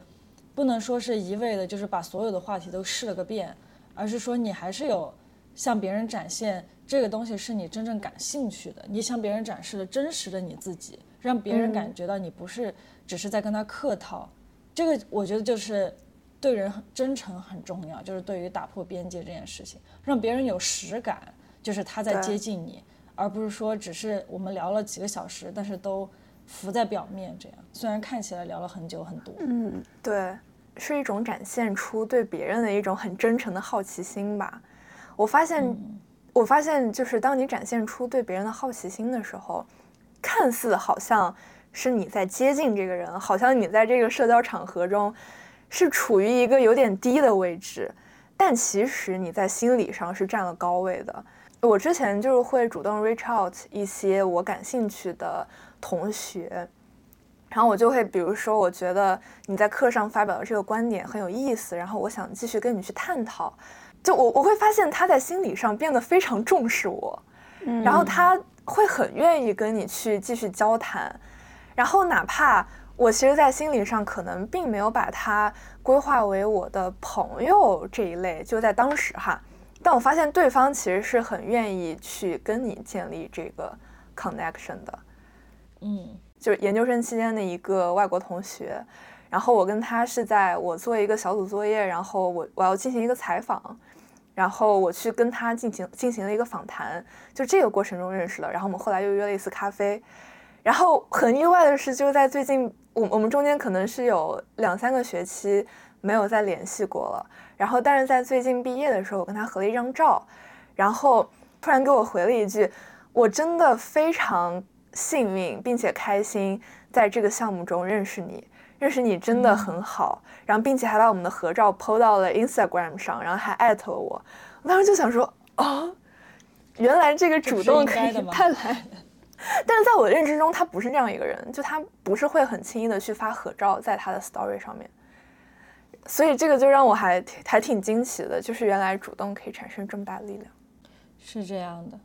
Speaker 2: 不能说是一味的，就是把所有的话题都试了个遍，而是说你还是有向别人展现这个东西是你真正感兴趣的，你向别人展示了真实的你自己。让别人感觉到你不是只是在跟他客套，这个我觉得就是对人很真诚很重要，就是对于打破边界这件事情，让别人有实感，就是他在接近你，而不是说只是我们聊了几个小时，但是都浮在表面这样。虽然看起来聊了很久很多，
Speaker 1: 嗯，对，是一种展现出对别人的一种很真诚的好奇心吧。我发现，我发现就是当你展现出对别人的好奇心的时候。看似好像是你在接近这个人，好像你在这个社交场合中是处于一个有点低的位置，但其实你在心理上是占了高位的。我之前就是会主动 reach out 一些我感兴趣的同学，然后我就会比如说，我觉得你在课上发表的这个观点很有意思，然后我想继续跟你去探讨。就我我会发现他在心理上变得非常重视我，然后他。会很愿意跟你去继续交谈，然后哪怕我其实，在心理上可能并没有把他规划为我的朋友这一类，就在当时哈，但我发现对方其实是很愿意去跟你建立这个 connection 的，
Speaker 2: 嗯，
Speaker 1: 就是研究生期间的一个外国同学，然后我跟他是在我做一个小组作业，然后我我要进行一个采访。然后我去跟他进行进行了一个访谈，就这个过程中认识了。然后我们后来又约了一次咖啡。然后很意外的是，就在最近我我们中间可能是有两三个学期没有再联系过了。然后，但是在最近毕业的时候，我跟他合了一张照，然后突然给我回了一句：“我真的非常幸运，并且开心在这个项目中认识你，认识你真的很好。”然后，并且还把我们的合照 PO 到了 Instagram 上，然后还艾特了我。我当时就想说：“哦，原来这个主动可以带来。”但是在我的认知中，他不是这样一个人，就他不是会很轻易的去发合照在他的 Story 上面。所以这个就让我还还挺惊奇的，就是原来主动可以产生这么大的力量，
Speaker 2: 是这样的。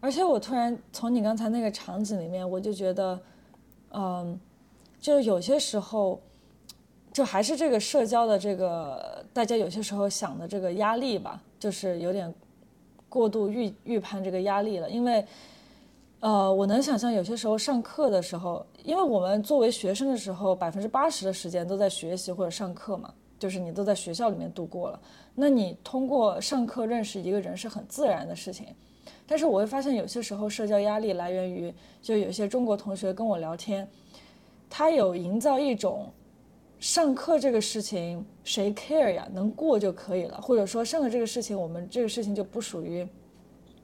Speaker 2: 而且我突然从你刚才那个场景里面，我就觉得，嗯，就有些时候，就还是这个社交的这个大家有些时候想的这个压力吧，就是有点过度预预判这个压力了。因为，呃，我能想象有些时候上课的时候，因为我们作为学生的时候，百分之八十的时间都在学习或者上课嘛。就是你都在学校里面度过了，那你通过上课认识一个人是很自然的事情。但是我会发现有些时候社交压力来源于，就有些中国同学跟我聊天，他有营造一种上课这个事情谁 care 呀，能过就可以了，或者说上课这个事情我们这个事情就不属于。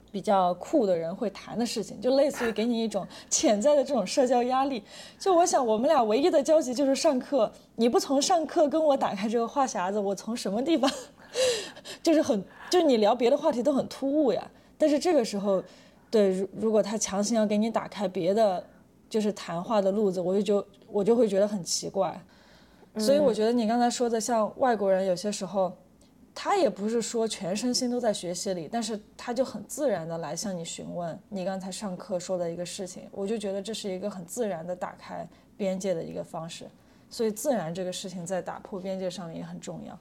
Speaker 2: 比较酷的人会谈的事情，就类似于给你一种 潜在的这种社交压力。就我想，我们俩唯一的交集就是上课。你不从上课跟我打开这个话匣子，我从什么地方？就是很，就是你聊别的话题都很突兀呀。但是这个时候，对，如如果他强行要给你打开别的，就是谈话的路子，我就就我就会觉得很奇怪。所以我觉得你刚才说的，像外国人有些时候。他也不是说全身心都在学习里，但是他就很自然的来向你询问你刚才上课说的一个事情，我就觉得这是一个很自然的打开边界的一个方式，所以自然这个事情在打破边界上面也很重要，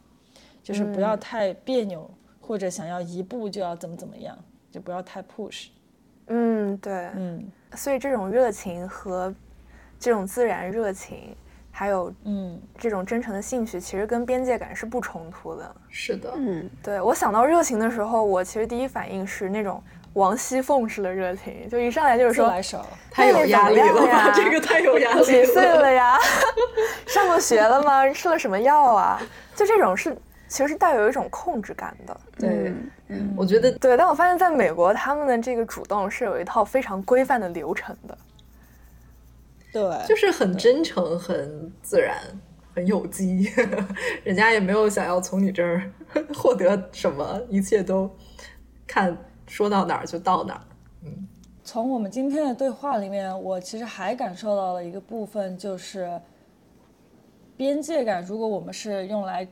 Speaker 2: 就是不要太别扭或者想要一步就要怎么怎么样，就不要太 push。
Speaker 1: 嗯，对，嗯，所以这种热情和这种自然热情。还有，嗯，这种真诚的兴趣其实跟边界感是不冲突的。
Speaker 3: 是的，
Speaker 1: 嗯，对我想到热情的时候，我其实第一反应是那种王熙凤式的热情，就一上来就是说，
Speaker 3: 太有压力了呀，这个太有压力，
Speaker 1: 几岁了呀？上过学了吗？吃了什么药啊？就这种是，其实是带有一种控制感的。
Speaker 3: 对，嗯，我觉得
Speaker 1: 对，但我发现在美国，他们的这个主动是有一套非常规范的流程的。
Speaker 2: 对，
Speaker 3: 就是很真诚、很自然、很有机，人家也没有想要从你这儿获得什么，一切都看说到哪儿就到哪儿。嗯，
Speaker 2: 从我们今天的对话里面，我其实还感受到了一个部分，就是边界感。如果我们是用来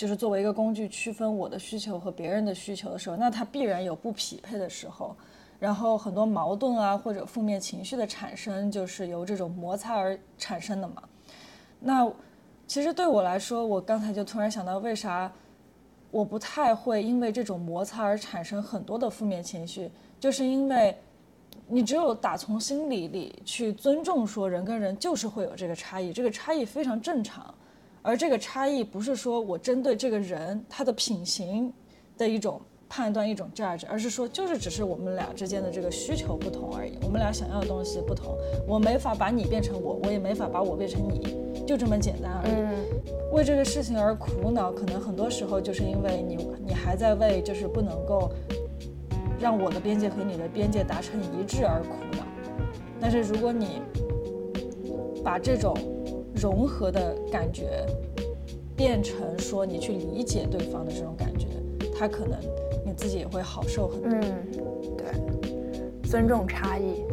Speaker 2: 就是作为一个工具区分我的需求和别人的需求的时候，那它必然有不匹配的时候。然后很多矛盾啊，或者负面情绪的产生，就是由这种摩擦而产生的嘛。那其实对我来说，我刚才就突然想到，为啥我不太会因为这种摩擦而产生很多的负面情绪？就是因为你只有打从心里里去尊重，说人跟人就是会有这个差异，这个差异非常正常。而这个差异不是说我针对这个人他的品行的一种。判断一种 judge，而是说就是只是我们俩之间的这个需求不同而已，我们俩想要的东西不同，我没法把你变成我，我也没法把我变成你，就这么简单而已。为这个事情而苦恼，可能很多时候就是因为你你还在为就是不能够让我的边界和你的边界达成一致而苦恼。但是如果你把这种融合的感觉变成说你去理解对方的这种感觉，他可能。你自己也会好受很多。
Speaker 1: 嗯，对，尊重差异。